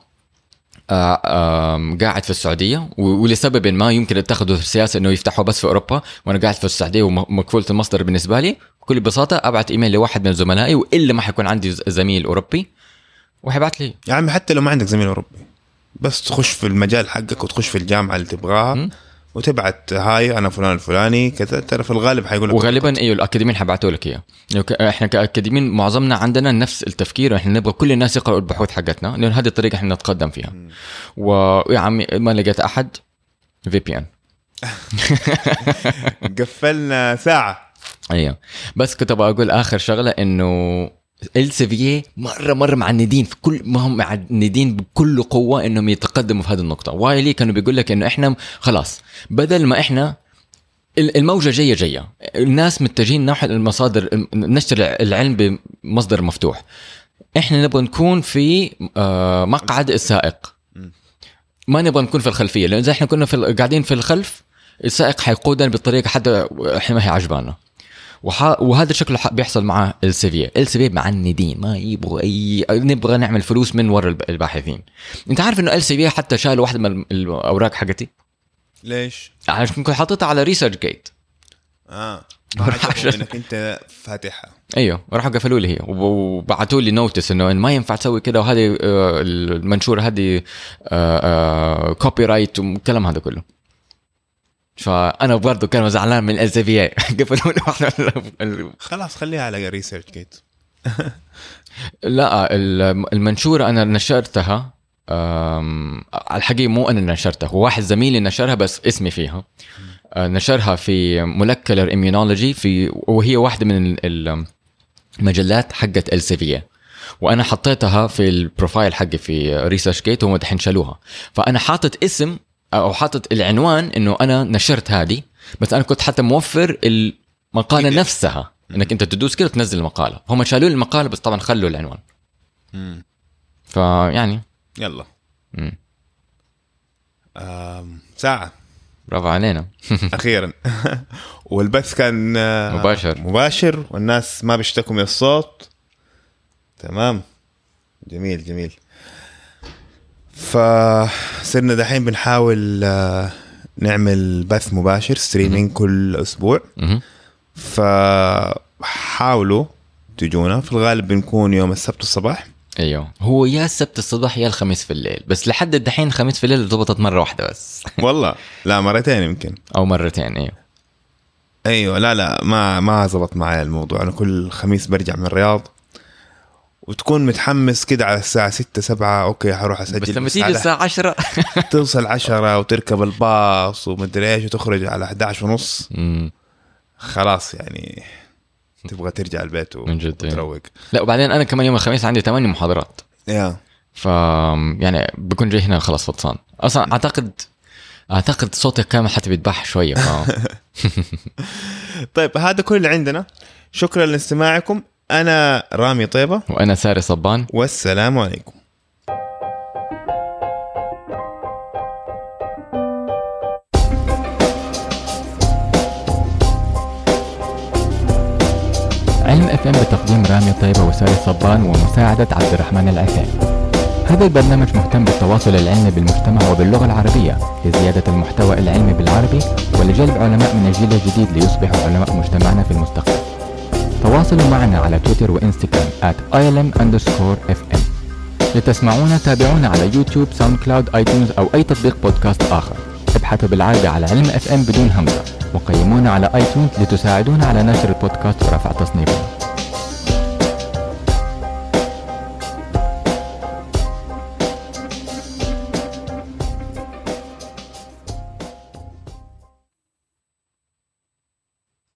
قاعد في السعودية ولسبب ما يمكن يتخذوا سياسه إنه يفتحوا بس في أوروبا وأنا قاعد في السعودية ومكفوله المصدر بالنسبة لي بكل بساطة ابعت إيميل لواحد من زملائي وإلا ما حيكون عندي زميل أوروبي وحيبعت لي يا عمي حتى لو ما عندك زميل أوروبي بس تخش في المجال حقك وتخش في الجامعة اللي تبغاها. وتبعت هاي أنا فلان الفلاني كذا ترى في الغالب حيقول لك وغالبا إيوه الأكاديميين حبعتوا لك إياه. يعني إحنا كأكاديميين معظمنا عندنا نفس التفكير إحنا نبغى كل الناس يقرأوا البحوث حقتنا لأن هذه الطريقة إحنا نتقدم فيها. ويا عمي ما لقيت أحد؟ في بي ان قفلنا ساعة. إيوه. بس كنت أبغى أقول آخر شغلة إنه السيفيه مره مرة معندين في كل ما هم معندين بكل قوة إنهم يتقدموا في هذه النقطة. وايلي كانوا بيقول لك إنه إحنا خلاص بدل ما إحنا ال- الموجة جاية جاية. الناس متجهين نحو المصادر نشر العلم بمصدر مفتوح. إحنا نبغى نكون في آه، مقعد السائق ما نبغى نكون في الخلفية. لأن إذا إحنا كنا في قاعدين في الخلف السائق حيقودنا بطريقة حتى إحنا ما هي عجبانا. وح... وهذا شكله ح- بيحصل مع السيفيه السيفيه معندين ما يبغوا اي نبغى نعمل فلوس من ورا الب- الباحثين. أنت عارف إنه السيفيه حتى شالوا واحدة من ال- الأوراق حقتي؟ ليش؟ عشان كنت حاططها على ريسيرش جيت آه. إنك أنت فاتحها أيوه. راحوا قفلوا لي هي. وب- وبعتوا لي notice إنه ما ينفع تسوي كده وهذه آه، المنشوره هذه copyright والكلام هذا كله. فأنا برضه كان زعلان من Elsevier قفلوا لي واحدة ال- خلاص خليها على ResearchGate لا ال- المنشوره أنا نشرتها على الحقيقة مو أنا نشرتها هو واحد زميلي نشرها بس اسمي فيها. أه، نشرها في Molecular Immunology في وهي واحدة من ال- ال- المجلات حقت Elsevier وأنا حطيتها في ال profile حقي في ResearchGate وهم دحين شالوها. فأنا حاطط اسم أو حاطط العنوان إنه أنا نشرت هذه بس أنا كنت حتى موفر المقالة. نفسها. إنك أنت تدوس كده تنزل المقالة. هم شالوا لي المقالة بس طبعا خلوا العنوان. فيعني يلا. مم. آم، ساعة. برافو علينا. أخيرا. والبث كان آه، مباشر. مباشر والناس ما بيشتكوا من الصوت. تمام. جميل جميل. فصرنا دحين بنحاول آه، نعمل بث مباشر ستريمينج كل أسبوع. فحاولوا تجونا. في الغالب بنكون يوم السبت الصباح. أيوه. هو يا السبت الصباح يا الخميس في الليل. بس لحد الدحين الخميس في الليل ضبطت مرة واحدة بس. والله. لا مرتين يمكن. أو مرتين أيوه. أيوه. لا لا ما ما زبط معي الموضوع. أنا كل خميس برجع من الرياض. وتكون متحمس كده على الساعة 6 7 أوكي حروح أسجل بس لما تيجي الساعة 10 توصل 10 وتركب الباص ومدري إيش وتخرج على 11 ونص. خلاص يعني تبغى ترجع البيت و- من جد، إيه. وتروق. لا وبعدين أنا كمان يوم الخميس عندي ثمانية محاضرات. يا. ف يعني بكون جاي هنا خلاص فطسان. أصلا اعتقد أعتقد صوتي كمان حتى بيتبح شوية ف... طيب هذا كل اللي عندنا. شكرا لاستماعكم. أنا رامي طيبة. وأنا ساري صبان. والسلام عليكم. علم FM بتقديم رامي طيبة وساري صبان ومساعدة عبد الرحمن العثيم هذا البرنامج مهتم بالتواصل العلمي بالمجتمع وباللغة العربية لزيادة المحتوى العلمي بالعربي ولجلب علماء من الجيل الجديد ليصبحوا علماء مجتمعنا في المستقبل. تواصلوا معنا على تويتر وإنستغرام at ilm underscore fm لتسمعونا تابعونا على يوتيوب SoundCloud iTunes أو أي تطبيق بودكاست آخر. ابحثوا بالعربي على علم FM بدون همزة. وقيمونا على آيتونز لتساعدونا على نشر البودكاست ورفع تصنيفه.